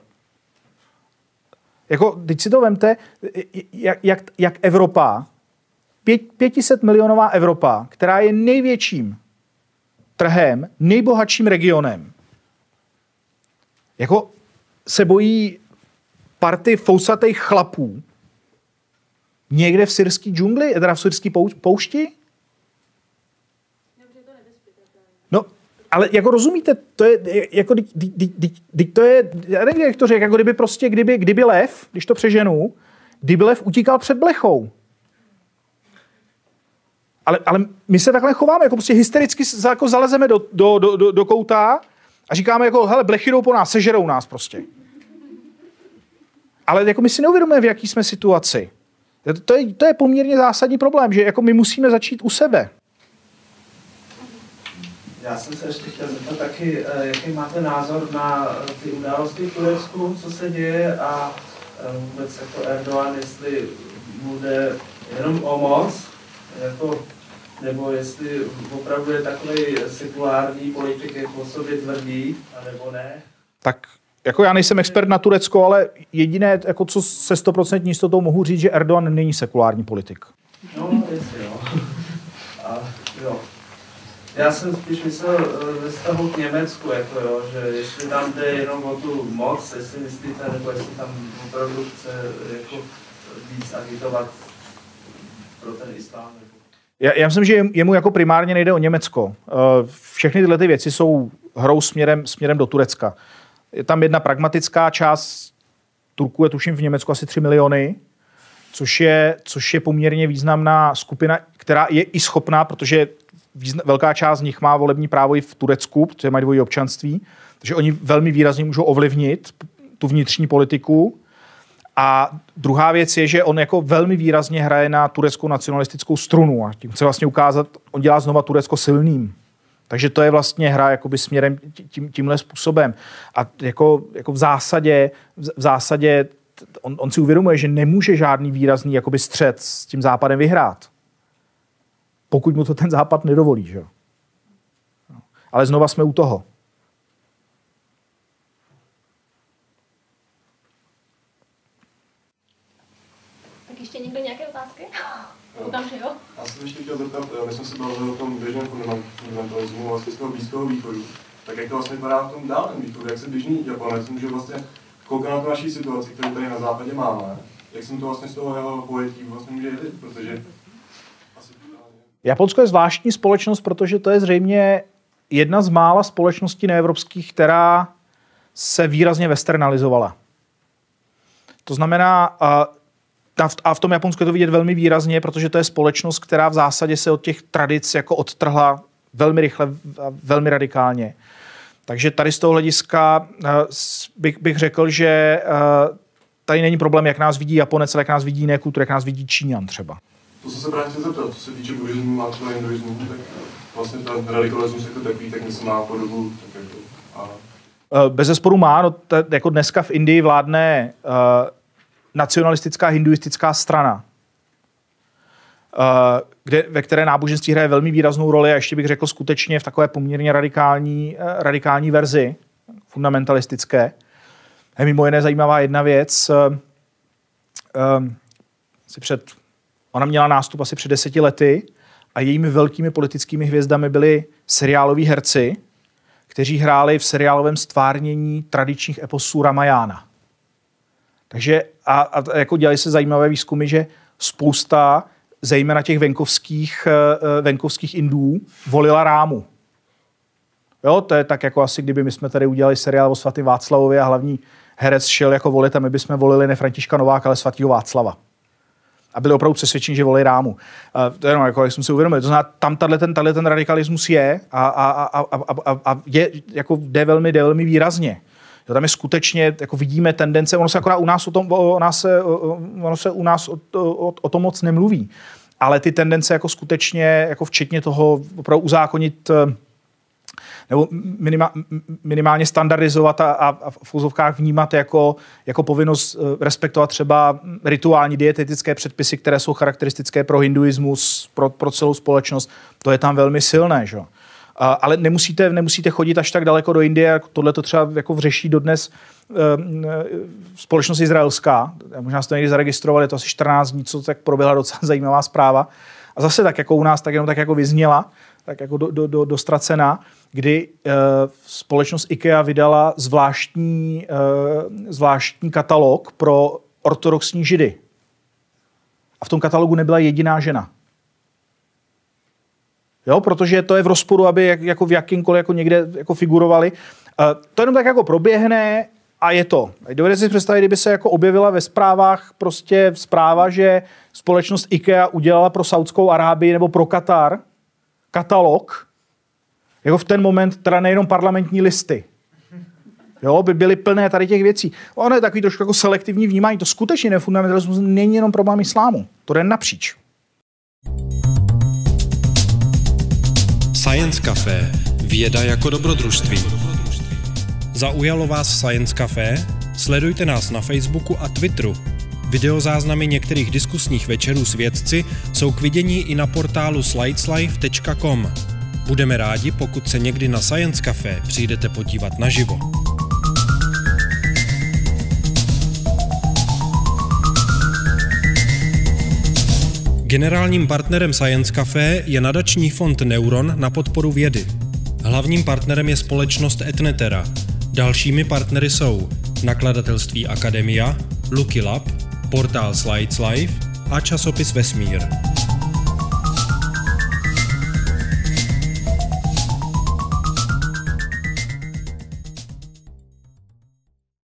Jako, teď si to vemte, jak, jak, jak Evropa, pět, 500 milionová Evropa, která je největším trhem, nejbohatším regionem, jako se bojí party fousatých chlapů někde v syrský džungli, teda v syrský poušti? No, ale jako rozumíte, to je, jako, to je, já nevím, jak to řekl, jako kdyby prostě, kdyby, kdyby lev, když to přeženu, kdyby lev utíkal před blechou. Ale, ale my se takhle chováme, jako prostě hystericky jako zalezeme do, do, do, do, do kouta a říkáme jako, hele, blechy jdou po nás, sežerou nás prostě. Ale jako my si neuvědomujeme, v jaký jsme situaci. To, to, je, to je poměrně zásadní problém, že jako my musíme začít u sebe. Já jsem se ještě chtěl zeptat taky, eh, jaký máte názor na ty události v Turecku, co se děje a eh, vůbec jako Erdogan, jestli bude jenom o moc, jako, nebo jestli opravdu je takový sekulární politik, jak o sobě tvrdí, anebo ne. Tak jako já nejsem expert na Turecko, ale jediné, jako co se 100% jistotou mohu říct, že Erdogan není sekulární politik. No, jestli jo. A, jo. Já jsem spíš myslel eh, ve vztahu k Německu, jako jo, že jestli tam jde jenom o tu moc, jestli myslíte, nebo jestli tam opravdu chce jako víc agitovat pro ten islám. Já, já myslím, že jemu jako primárně nejde o Německo. Eh, všechny tyhle ty věci jsou hrou směrem, směrem do Turecka. Je tam jedna pragmatická část, Turků je tuším v Německu asi 3 miliony, což je, což je poměrně významná skupina, která je i schopná, protože význa, velká část z nich má volební právo i v Turecku, protože mají dvojí občanství, takže oni velmi výrazně můžou ovlivnit tu vnitřní politiku. A druhá věc je, že on jako velmi výrazně hraje na tureckou nacionalistickou strunu a tím chce vlastně ukázat, on dělá znova Turecko silným. Takže to je vlastně hra jakoby směrem tím, tímhle způsobem. A jako, jako v zásadě, v zásadě on, on si uvědomuje, že nemůže žádný výrazný jakoby střed s tím západem vyhrát. Pokud mu to ten západ nedovolí. Že? ale znova jsme u toho. Tak ještě někdo nějaké otázky? Doufám, že jo. Já jsem ještě chtěl zeptat, my jsme se bavili o tom běžném fundamentalismu vlastně z toho Blízkého východu. Tak jak to vlastně vypadá v tom dálném východu, jak se běžný Japonec může vlastně koukat na tu naší situaci, kterou tady na západě máme, jak jsem to vlastně z toho jeho pojetí vlastně může jít, protože Japonsko je zvláštní společnost, protože to je zřejmě jedna z mála společností neevropských, která se výrazně westernalizovala. To znamená, a v tom Japonsku je to vidět velmi výrazně, protože to je společnost, která v zásadě se od těch tradic jako odtrhla velmi rychle a velmi radikálně. Takže tady z toho hlediska bych, bych řekl, že tady není problém, jak nás vidí Japonec, ale jak nás vidí jiné kultury, jak nás vidí Číňan třeba. To jsem se právě chtěl zeptat, co se týče buddhismu a třeba hinduismu, tak vlastně ten radikalismus jako takový, tak myslím má podobu tak jako a... Bez zesporu má, no, t- jako dneska v Indii vládne uh, nacionalistická hinduistická strana, uh, kde, ve které náboženství hraje velmi výraznou roli a ještě bych řekl skutečně v takové poměrně radikální, uh, radikální verzi, fundamentalistické. Je mimo jiné zajímavá jedna věc. Uh, si před Ona měla nástup asi před deseti lety a jejími velkými politickými hvězdami byli seriáloví herci, kteří hráli v seriálovém stvárnění tradičních eposů Ramajána. Takže a, a jako dělali se zajímavé výzkumy, že spousta zejména těch venkovských, eh, venkovských Indů volila Rámu. Jo, to je tak jako asi, kdyby my jsme tady udělali seriál o svatém Václavovi a hlavní herec šel jako volit a my bychom volili ne Františka Nováka, ale svatého Václava a byli opravdu přesvědčeni, že volí rámu. Uh, to je jenom, jako, jak jsem si uvědomil. To znamená, tam tato ten, tato ten radikalismus je a, a, a, a, a, a je, jako jde velmi, jde velmi výrazně. Jo, tam je skutečně, jako vidíme tendence, ono se akorát u nás o tom, o nás se, ono se u nás o, o, o tom moc nemluví. Ale ty tendence jako skutečně, jako včetně toho opravdu uzákonit nebo minima, minimálně standardizovat a, a, a v úzovkách vnímat jako, jako povinnost eh, respektovat třeba rituální dietetické předpisy, které jsou charakteristické pro hinduismus, pro, pro celou společnost. To je tam velmi silné. Že? Ale nemusíte, nemusíte chodit až tak daleko do Indie, tohle to třeba jako řeší dodnes uh, společnost izraelská. Možná jste to někdy zaregistrovali, to asi 14 dní, co tak proběhla docela zajímavá zpráva. A zase tak jako u nás, tak jenom tak jako vyzněla, tak jako do, do, do, dostracená kdy uh, společnost IKEA vydala zvláštní, uh, zvláštní katalog pro ortodoxní židy. A v tom katalogu nebyla jediná žena. Jo, protože to je v rozporu, aby jak, jako v jakýmkoliv jako někde jako figurovali. Uh, to jenom tak jako proběhne a je to. Dovedete si představit, kdyby se jako objevila ve zprávách prostě zpráva, že společnost IKEA udělala pro Saudskou Arábii nebo pro Katar katalog, jako v ten moment teda nejenom parlamentní listy, Jo, by byly plné tady těch věcí. Ono je takový trošku jako selektivní vnímání. To skutečně nefundamentalismus není jenom problém islámu. To jde napříč. Science Café. Věda jako dobrodružství. Zaujalo vás Science Café? Sledujte nás na Facebooku a Twitteru. Videozáznamy některých diskusních večerů s vědci jsou k vidění i na portálu slideslife.com. Budeme rádi, pokud se někdy na Science Café přijdete podívat naživo. Generálním partnerem Science Café je nadační fond Neuron na podporu vědy. Hlavním partnerem je společnost Etnetera. Dalšími partnery jsou nakladatelství Akademia, Lucky Lab, portál Slides Life a časopis Vesmír.